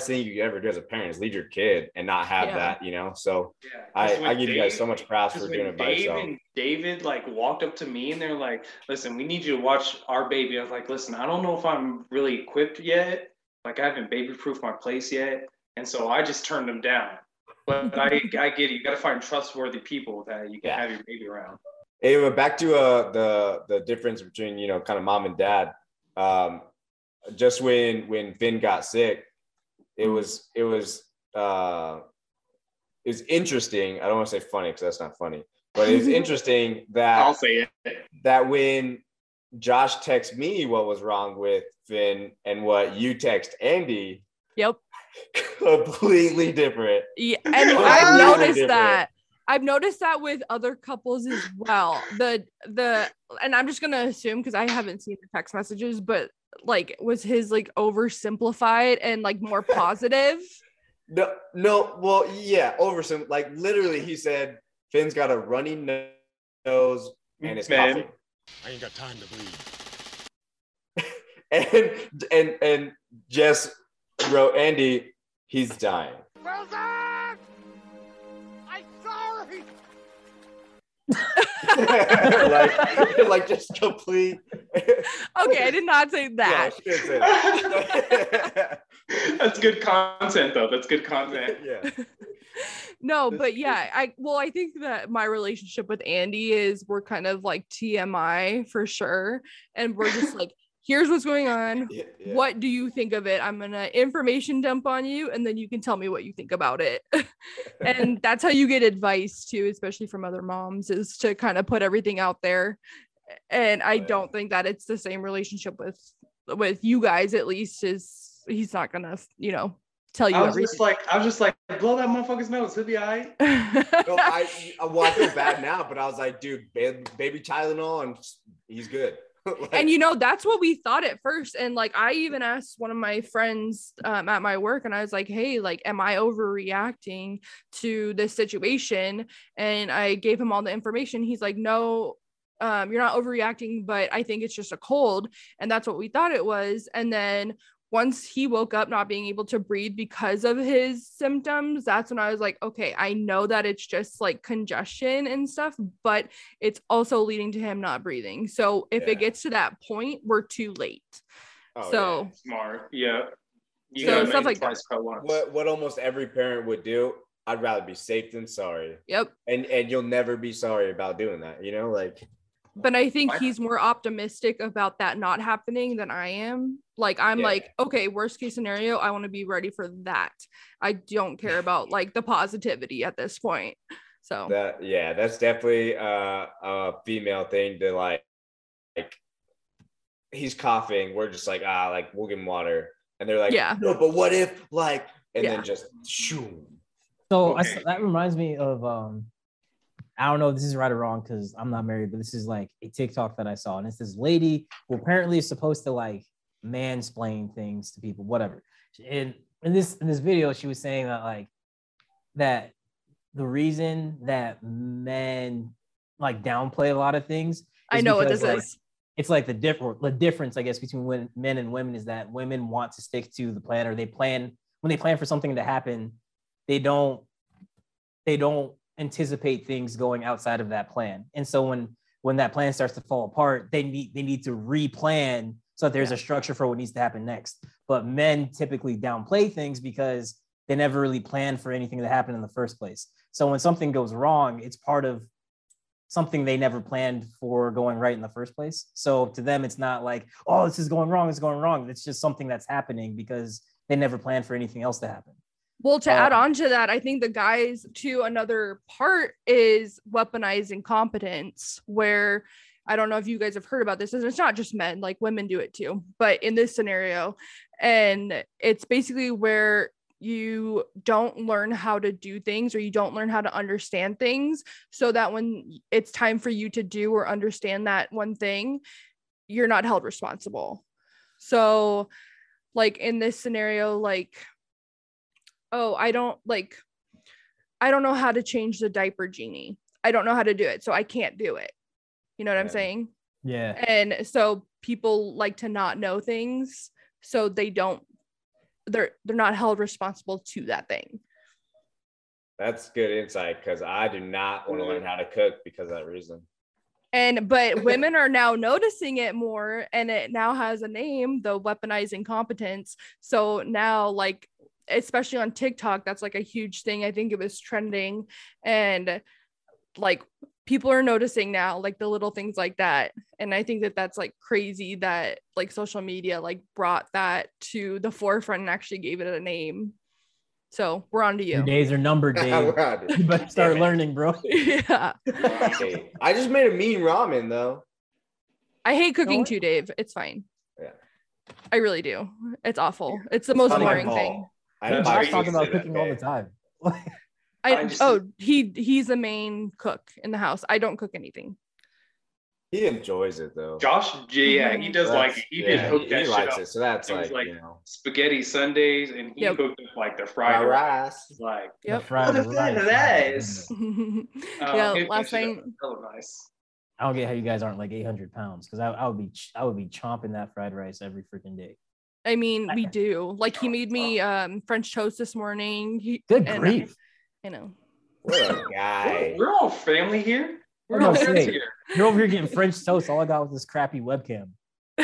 thing you ever do as a parent is lead your kid and not have Yeah. that, you know. So Yeah, I, 'cause when I give you guys so much props for doing it by Dave yourself. and David like walked up to me and they're like, "Listen, we need you to watch our baby." I was like, "Listen, I don't know if I'm really equipped yet. Like, I haven't baby-proofed my place yet, and so I just turned them down." But I, I get it. You got to find trustworthy people that you can Yeah. have your baby around. Hey, but back to uh, the the difference between you know kind of mom and dad. Um, just when when Finn got sick, it was it was uh, it was interesting. I don't want to say funny because that's not funny, but it's was interesting I'll that say it. that when Josh text me what was wrong with Finn and what you text Andy, Yep. Completely different. Yeah, and Completely I've noticed different. that. I've noticed that with other couples as well. The the and I'm just gonna assume because I haven't seen the text messages, but like was his like oversimplified and like more positive? No, no, well, yeah, over some like literally he said Finn's got a runny nose and is Man. coughing. I ain't got time to bleed. And and and Jess wrote Andy, he's dying. Wilson! I'm sorry! like, like just complete. Okay, I did not say that. she didn't say that. That's good content, though. That's good content. yeah. no, but yeah, I well, I think that my relationship with Andy is we're kind of like TMI for sure. And we're just like, here's what's going on. Yeah, yeah. What do you think of it? I'm gonna information dump on you, and then you can tell me what you think about it. and that's how you get advice too, especially from other moms, is to kind of put everything out there. And I yeah. don't think that it's the same relationship with with you guys, at least, is he's not gonna, you know, tell you I was everything. just like, I was just like, blow that motherfucker's nose. He'll be all right. No, I, I- well, I feel bad now, but I was like, dude, ba- baby Tylenol, and he's good. Like, and you know that's what we thought at first and like i even asked one of my friends um, at my work and i was like hey like am i overreacting to this situation? And i gave him all the information. He's like no um, you're not overreacting but i think it's just a cold. And that's what we thought it was. And then once he woke up not being able to breathe because of his symptoms that's when i was like okay i know that it's just like congestion and stuff but it's also leading to him not breathing. So if Yeah. it gets to that point, we're too late. oh, so Smart. Yeah. You So stuff like that. twice cut yeah. once. what what almost every parent would do, I'd rather be safe than sorry, yep. and and you'll never be sorry about doing that. You know, like But I think he's more optimistic about that not happening than I am. Like I'm Yeah. like, okay, worst case scenario, I want to be ready for that. I don't care about like the positivity at this point. So that. Yeah, that's definitely uh, a female thing to like. Like he's coughing, we're just like ah, like we'll give him water, and they're like, Yeah. no, but what if like, and Yeah. then just shoo. So I s Okay. that reminds me of um, I don't know if this is right or wrong because I'm not married, but this is like a TikTok that I saw, and it's this lady who apparently is supposed to like mansplain things to people, whatever. And in this in this video, she was saying that like that the reason that men like downplay a lot of things. I know what this like, is. it's like the different the difference i guess between when, men and women is that women want to stick to the plan or they plan when they plan for something to happen they don't they don't anticipate things going outside of that plan and so when when that plan starts to fall apart they need they need to replan so that there's Yeah. a structure for what needs to happen next but men typically downplay things because they never really plan for anything to happen in the first place so when something goes wrong it's part of something they never planned for going right in the first place. So to them, it's not like, oh, this is going wrong, it's going wrong. It's just something that's happening because they never planned for anything else to happen. Well, to add Um, on to that, I think the guys to another part is weaponizing competence, where I don't know if you guys have heard about this, and it's not just men, like women do it too, but in this scenario, and it's basically where you don't learn how to do things or you don't learn how to understand things so that when it's time for you to do or understand that one thing, you're not held responsible. So, like in this scenario, like oh, I don't like, I don't know how to change the diaper genie. I don't know how to do it. So I can't do it. You know what I'm saying? Yeah. And so people like to not know things. So they don't, they're, they're not held responsible to that thing. That's good insight because I do not want to mm-hmm. learn how to cook because of that reason. And, but women are now noticing it more and it now has a name, the weaponizing competence. So now, like, especially on TikTok, that's like a huge thing. I think it was trending. And like people are noticing now like the little things like that and i think that that's like crazy that like social media like brought that to the forefront and actually gave it a name so we're on to Your you days are numbered, Dave. you better start Damn learning, bro. yeah I just made a mean ramen though. I hate cooking what? too, Dave. It's fine. Yeah. I really do. It's awful. It's the most boring thing. I That's I Josh crazy talks to about cooking all the time. I, I just- oh he he's the main cook in the house. I don't cook anything. He enjoys it though. Josh, yeah, he does like That's- he yeah, did hook he, that he shit likes up. it. So that's It was like, like- you know, Spaghetti Sundays, and he Yep. cooked up like the fried fried rice. rice. Like, The Yep. fried What is that? rice. Nice. yeah, he last hooked that night up. Hella nice. I don't get how you guys aren't like 800 pounds because I, I would be ch- I would be chomping that fried rice every freaking day. I mean, we do. Like he made me um French toast this morning. He, Good and grief! I know. What a guy. We're all family here. We're No, all friends say. here. You're over here getting French toast. All I got was this crappy webcam.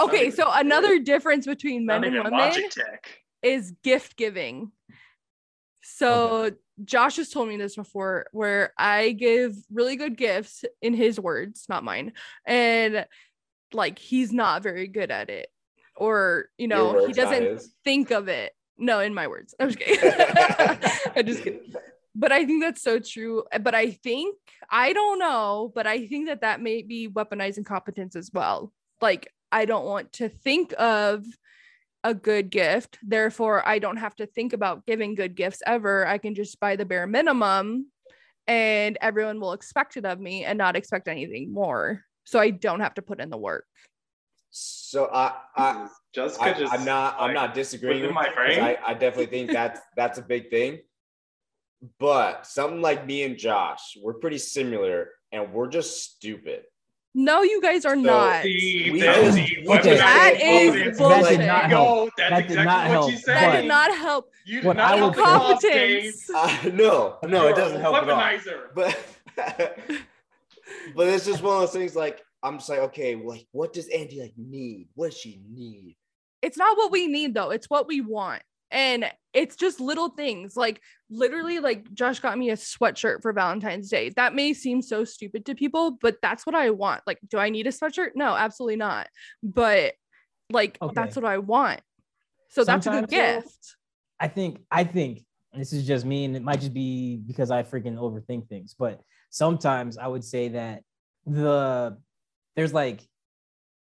okay, so another difference between men and women is gift giving. So Josh has told me this before where I give really good gifts in his words, not mine. And like he's not very good at it. Or, you know, he doesn't think of it. No, in my words. I'm just kidding. I'm just kidding. But I think that's so true. But I think, I don't know, but I think that that may be weaponizing competence as well. Like, I don't want to think of a good gift. Therefore, I don't have to think about giving good gifts ever. I can just buy the bare minimum and everyone will expect it of me and not expect anything more. So I don't have to put in the work. So I, I, Jessica I, just I'm not, I'm not disagreeing with my you 'cause brain. I, I definitely think that's that's a big thing. But something like me and Josh, we're pretty similar, and we're just stupid. No, you guys are So- not. See, We that's just- the okay. That weaponizing. That did not Yo, help. That's That did exactly not what help. you said. That did not help. You did not I help will- the cause, Dave. Competence. Uh, no, no, You're it doesn't help at all. But but it's just one of those things. Like I'm just like, okay, like what does Andy like need? What does she need? it's not what we need though. It's what we want. And it's just little things. Like literally like josh got me a sweatshirt for valentine's day. That may seem so stupid to people but that's what i want. Like do i need a sweatshirt? No absolutely not. But like that's what i want. So that's a good gift. I think I think this is just me, and it might just be because I freaking overthink things. But sometimes I would say that the there's like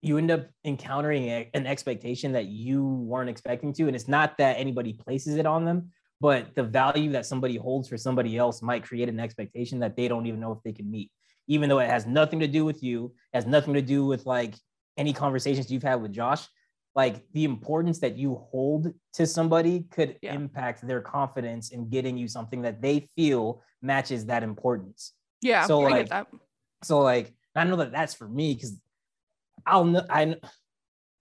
you end up encountering a- an expectation that you weren't expecting to, and it's not that anybody places it on them, but the value that somebody holds for somebody else might create an expectation that they don't even know if they can meet, even though it has nothing to do with you, has nothing to do with like any conversations you've had with Josh like the importance that you hold to somebody could Yeah. impact their confidence in getting you something that they feel matches that importance. yeah So, i like, get that So like I know that that's for me because I'll know I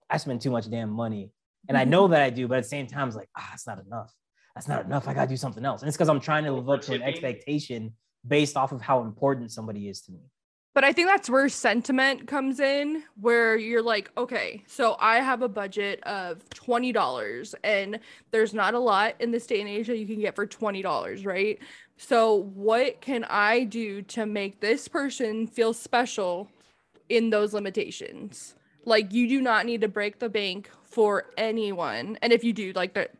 I spend too much damn money and I know that I do, but at the same time it's like ah, it's not enough. That's not enough. I gotta do something else, and it's because I'm trying to live up to an expectation based off of how important somebody is to me. But I think that's where sentiment comes in, where you're like, okay, so I have a budget of $20 and there's not a lot in this day and age that you can get for $20, right? So, what can I do to make this person feel special in those limitations? Like, you do not need to break the bank for anyone. And if you do, like, that,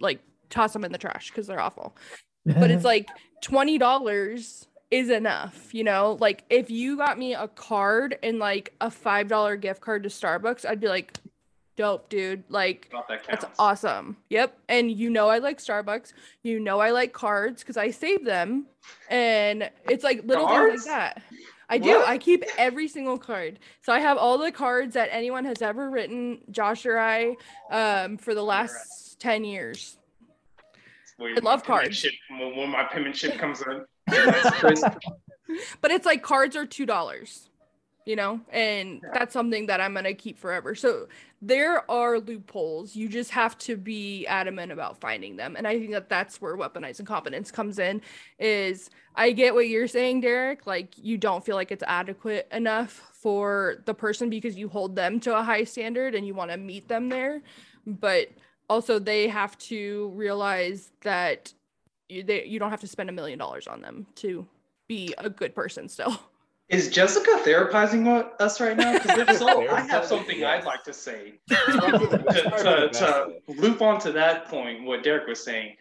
like, toss them in the trash because they're awful but it's like twenty dollars is enough, you know. Like if you got me a card and like a five dollar gift card to Starbucks, I'd be like, dope, dude. Like that that's awesome. Yep. And you know I like Starbucks. You know I like cards because I save them, and it's like little Cards? things like that. I do. What? I keep every single card. So I have all the cards that anyone has ever written, Josh or I, um, for the last ten years. I love cards. When, my penmanship comes in, but it's like cards are two dollars you know and that's something that i'm gonna keep forever so there are loopholes. You just have to be adamant about finding them. And i think that that's where weaponizing competence comes in is i get what you're saying derek. Like you don't feel like it's adequate enough for the person because you hold them to a high standard and you want to meet them there. But also they have to realize that you, they, you don't have to spend a million dollars on them to be a good person still. Is Jessica therapizing what- us right now? Because if so, I have something yes. I'd like to say to, probably the to, to loop onto that point. What Derek was saying,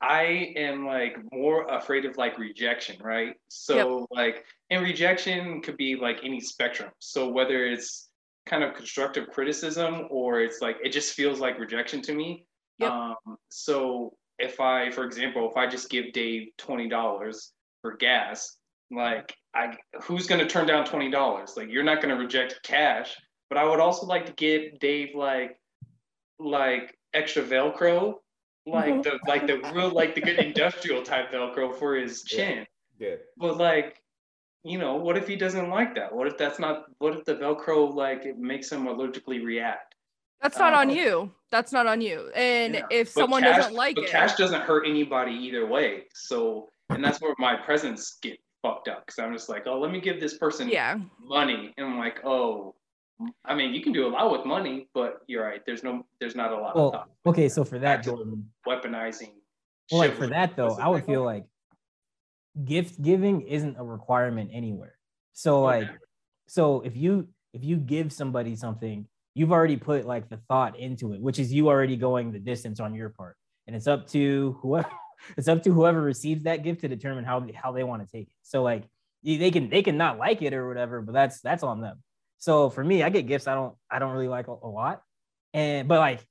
I am like more afraid of like rejection, right? So like, and rejection could be like any spectrum. So whether it's kind of constructive criticism or it's like it just feels like rejection to me. Yep. Um, so if I, for example, if I just give Dave twenty dollars for gas, like I, who's gonna turn down twenty dollars? Like you're not gonna reject cash. But I would also like to give Dave like, like extra Velcro, like the like the real like the good industrial type Velcro for his chin. Good. But like, you know, what if he doesn't like that? What if that's not? What if the Velcro like it makes him allergically react? That's not on Uh, you. That's not on you. And Yeah. if someone cash- doesn't like but it, cash doesn't hurt anybody either way. So, and that's where my presents get fucked up because I'm just like, oh, let me give this person yeah. money, and I'm like, oh, I mean, you can do a lot with money, but you're right. There's no, there's not a lot of Well, thought. okay, so for that, Jordan, weaponizing. well, like for that though, I would feel called? like gift giving isn't a requirement anywhere. So Okay. like, so if you if you give somebody something, you've already put like the thought into it, which is you already going the distance on your part, and it's up to whoever it's up to whoever receives that gift to determine how how they want to take it. So like they can they can not like it or whatever, but that's that's on them. So for me, I get gifts I don't I don't really like a, a lot, and but like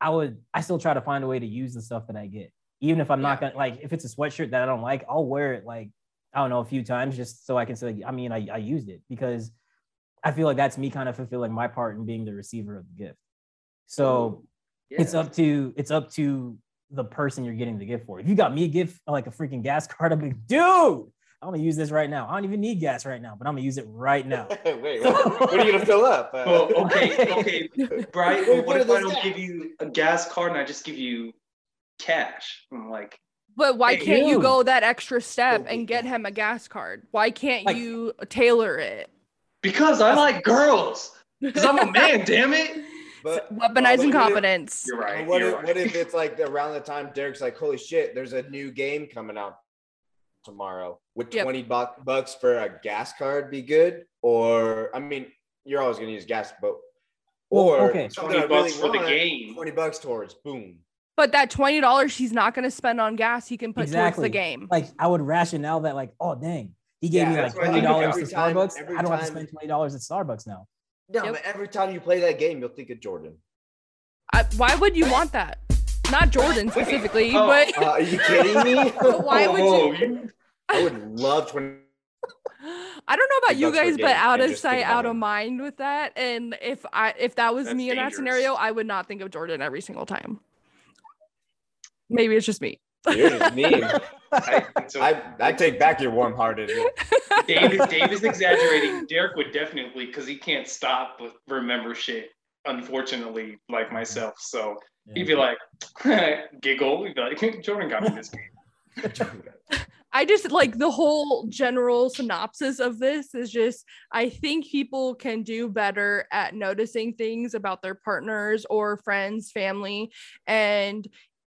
I would I still try to find a way to use the stuff that I get, even if I'm not gonna like if it's a sweatshirt that I don't like, I'll wear it like I don't know a few times just so I can say I mean I, I used it because I feel like that's me kind of fulfilling my part in being the receiver of the gift. So it's up to it's up to the person you're getting the gift for. If you got me a gift like a freaking gas card, I'm like, dude, I'm gonna use this right now. I don't even need gas right now, but I'm gonna use it right now. Wait, what, what are you gonna fill up? Uh, Well, okay, okay, Brian. What What if I don't gas? give you a gas card and I just give you cash? I'm like, But why Hey, can't you dude. go that extra step and get him a gas card? Why can't Like- you tailor it? because I like girls. Because I'm a man, damn it. But Weaponizing but what if- You're right. What you're if, right. what if it's like around the time Derek's like, holy shit, there's a new game coming out tomorrow. Would Yep. 20 buck, bucks for a gas card be good? Or, I mean, you're always going to use gas, but, Well, or okay. 20 I really bucks for the game. 20 bucks towards, boom. But that twenty dollars he's not gonna spend on gas, he can put Exactly. towards the game. Like I would rationale that like, oh dang, he gave Yeah, me like that's what I twenty dollars every to Starbucks. every I don't have to spend twenty dollars at Starbucks now. No, Yep. but every time you play that game, you'll think of Jordan. I, why would you want that? Not Jordan specifically, Oh, but Uh, are you kidding me? Why would you? I would love 20. I don't know about you bucks for a guys, but out of sight, out of mind with that. And if I if that was That's me in that scenario, I would not think of Jordan every single time. Maybe it's just me. You're just mean. I, so I, I take back your warm hearted. Dave, is- Dave is exaggerating. Derek would definitely, because he can't stop with remember shit. Unfortunately, like mm-hmm. myself, so he'd be like, giggle. He'd be like, Jordan got me this game. I just like the whole general synopsis of this is just I think people can do better at noticing things about their partners or friends, family, and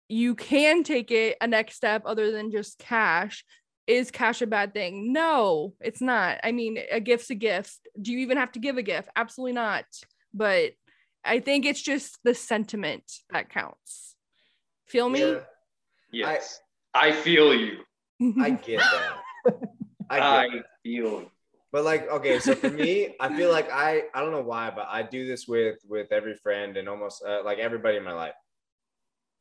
you can take it a next step other than just cash. Is cash a bad thing? No, it's not. I mean, a gift's a gift. Do you even have to give a gift? Absolutely not. But I think it's just the sentiment that counts. Feel me? Yeah, Yes, I, feel you. I get that. I get I that. feel you. But like, okay, so for me, I feel like I I don't know why, but I do this with with every friend and almost uh, like everybody in my life.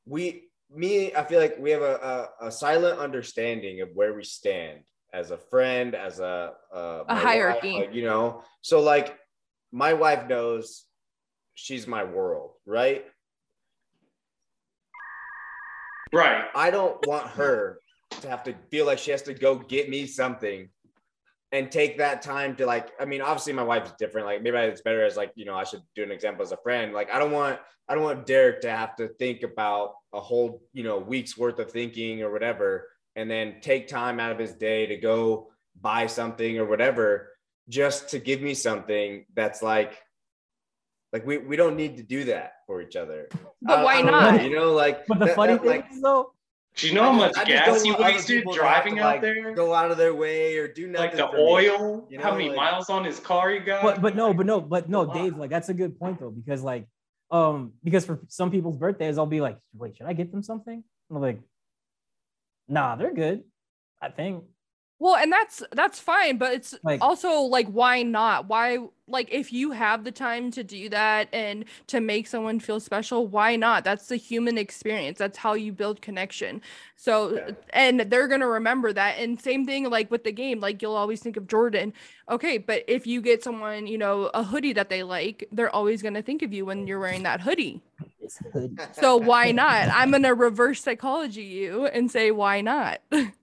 We me, I feel like we have a, a, a silent understanding of where we stand as a friend, as a uh, my wife, hierarchy. like, you know. So like, my wife knows she's my world, right? Right. I don't want her to have to feel like she has to go get me something and take that time to like I mean obviously my wife's different like maybe it's better as like you know I should do an example as a friend like I don't want I don't want Derek to have to think about a whole you know week's worth of thinking or whatever and then take time out of his day to go buy something or whatever just to give me something that's like like we, we don't need to do that for each other But I- why I don't know, not? you know like But the that- funny that, thing like is though, Do you know how much I just gas don't you want wasted to have driving out like, there? Go out of their way or do nothing. like the for me. oil, you how many like- miles on his car you got? but but no, but no, but no, Dave, like that's a good point though, because like, um, because for some people's birthdays, I'll be like, wait, should I get them something? And I'm like, Nah, they're good. I think. Well, and that's that's fine, but it's Like- also like why not? Why like if you have the time to do that and to make someone feel special, why not? That's the human experience. That's how you build connection. So Yeah. and they're going to remember that. And same thing like with the game, like you'll always think of Jordan. Okay, but if you get someone, you know, a hoodie that they like, they're always going to think of you when you're wearing that hoodie. Hoodie. So why not? I'm going to reverse psychology you and say why not?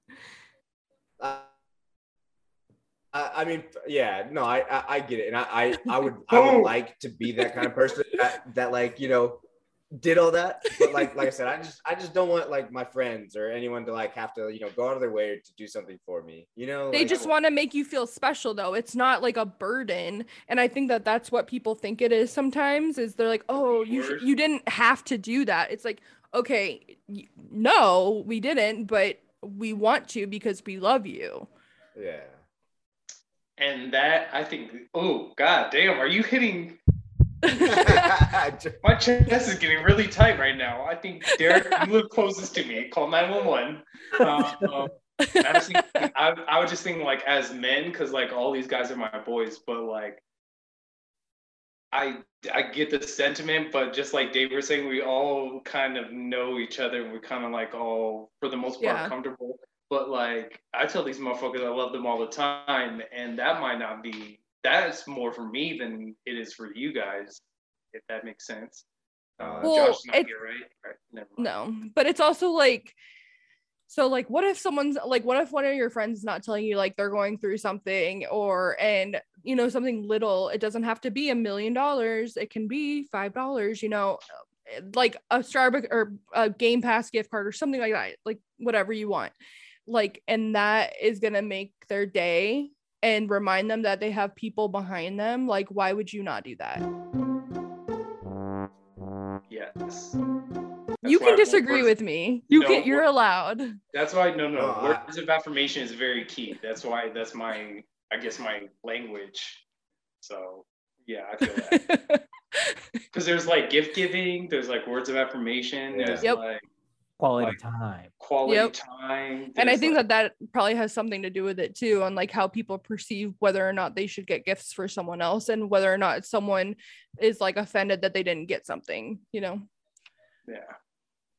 I, I mean, yeah, no, I, I, I get it, and I, I, I would, I would like to be that kind of person that, that, like, you know, did all that, but like, like I said, I just, I just don't want like my friends or anyone to like have to, you know, go out of their way to do something for me, you know. they like, just want to make you feel special though it's not like a burden and i think that that's what people think it is sometimes is they're like oh you sh- you didn't have to do that it's like okay y- no we didn't but we want to because we love you yeah. And that I think, oh god damn, are you hitting my chest is getting really tight right now. I think Derek, you live closest to me. Call 911. Um, um, I, was I, I was just thinking like as men, because like all these guys are my boys, but like I I get the sentiment, but just like Dave was saying, we all kind of know each other and we're kind of like all for the most part Yeah. comfortable. But like I tell these motherfuckers I love them all the time, and that might not be that's more for me than it is for you guys, if that makes sense. Uh, Well, Josh, not here, right? right? Never mind. no but it's also like so like what if someone's like what if one of your friends is not telling you like they're going through something or and you know something little it doesn't have to be a million dollars it can be five dollars you know like a starbucks or a game pass gift card or something like that like whatever you want like and that is gonna make their day and remind them that they have people behind them like why would you not do that Yes. you can disagree with me you No, can you're allowed That's why no no No, I- words of affirmation is very key. That's why that's my I guess my language. So yeah, I feel that because there's like gift giving, there's like words of affirmation, there's Yep. like Quality Like- time. quality Yep. time. and i think like, that that probably has something to do with it too on like how people perceive whether or not they should get gifts for someone else and whether or not someone is like offended that they didn't get something you know yeah.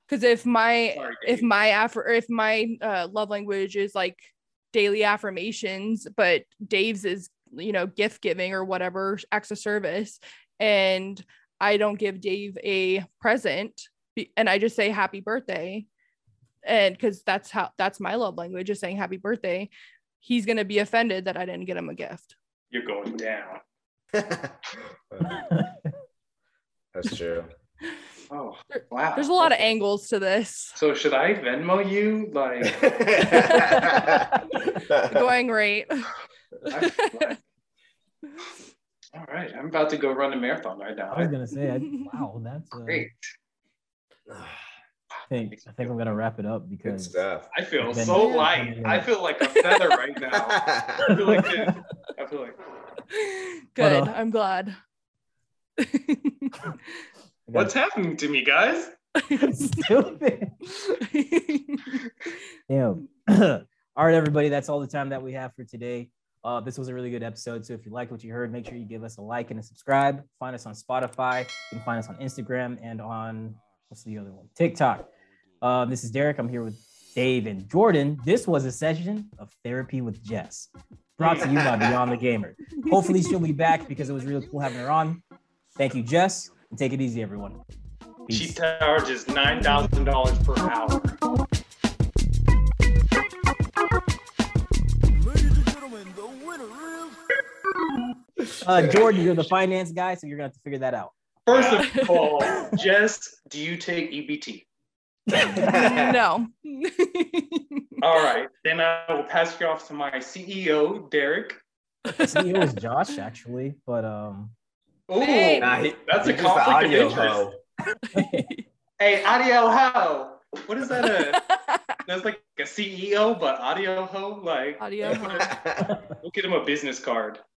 because if my Sorry, if my aff- if my uh, love language is like daily affirmations but dave's is you know gift giving or whatever acts of service and i don't give dave a present be- and i just say happy birthday and because that's how that's my love language is saying happy birthday he's going to be offended that i didn't get him a gift You're going down. That's true. Oh wow. there's a lot of angles to this So should I Venmo you? Like going right all right, I'm about to go run a marathon right now. I was gonna say, I, wow, that's uh, Great. I think I think I'm gonna wrap it up because stuff. I feel Then- so light. I feel like a feather right now. I feel like this. I feel like good uh, i'm glad what's happening to me, guys? got stupid. Yeah. all right, everybody. That's all the time that we have for today. Uh, this was a really good episode. So if you liked what you heard, make sure you give us a like and a subscribe. Find us on Spotify. You can find us on Instagram and on what's the other one? TikTok. Uh, this is Derek. I'm here with Dave and Jordan. This was a session of therapy with Jess, brought to you by Beyond the Gamer. Hopefully, she'll be back because it was really cool having her on. Thank you, Jess, and take it easy, everyone. She charges nine thousand dollars per hour. Uh, Jordan, you're the finance guy, so you're gonna have to figure that out. First of all, Jess, do you take EBT? no All right, then I will pass you off to my CEO, Derek. CEO is Josh, actually, but um, Ooh, Hey. Nah, he- That's a he's conflict of audio interest. hoe. hey, audio ho. What is that? A, that's like a CEO, but audio ho. Like, audio huh? we'll get him a business card.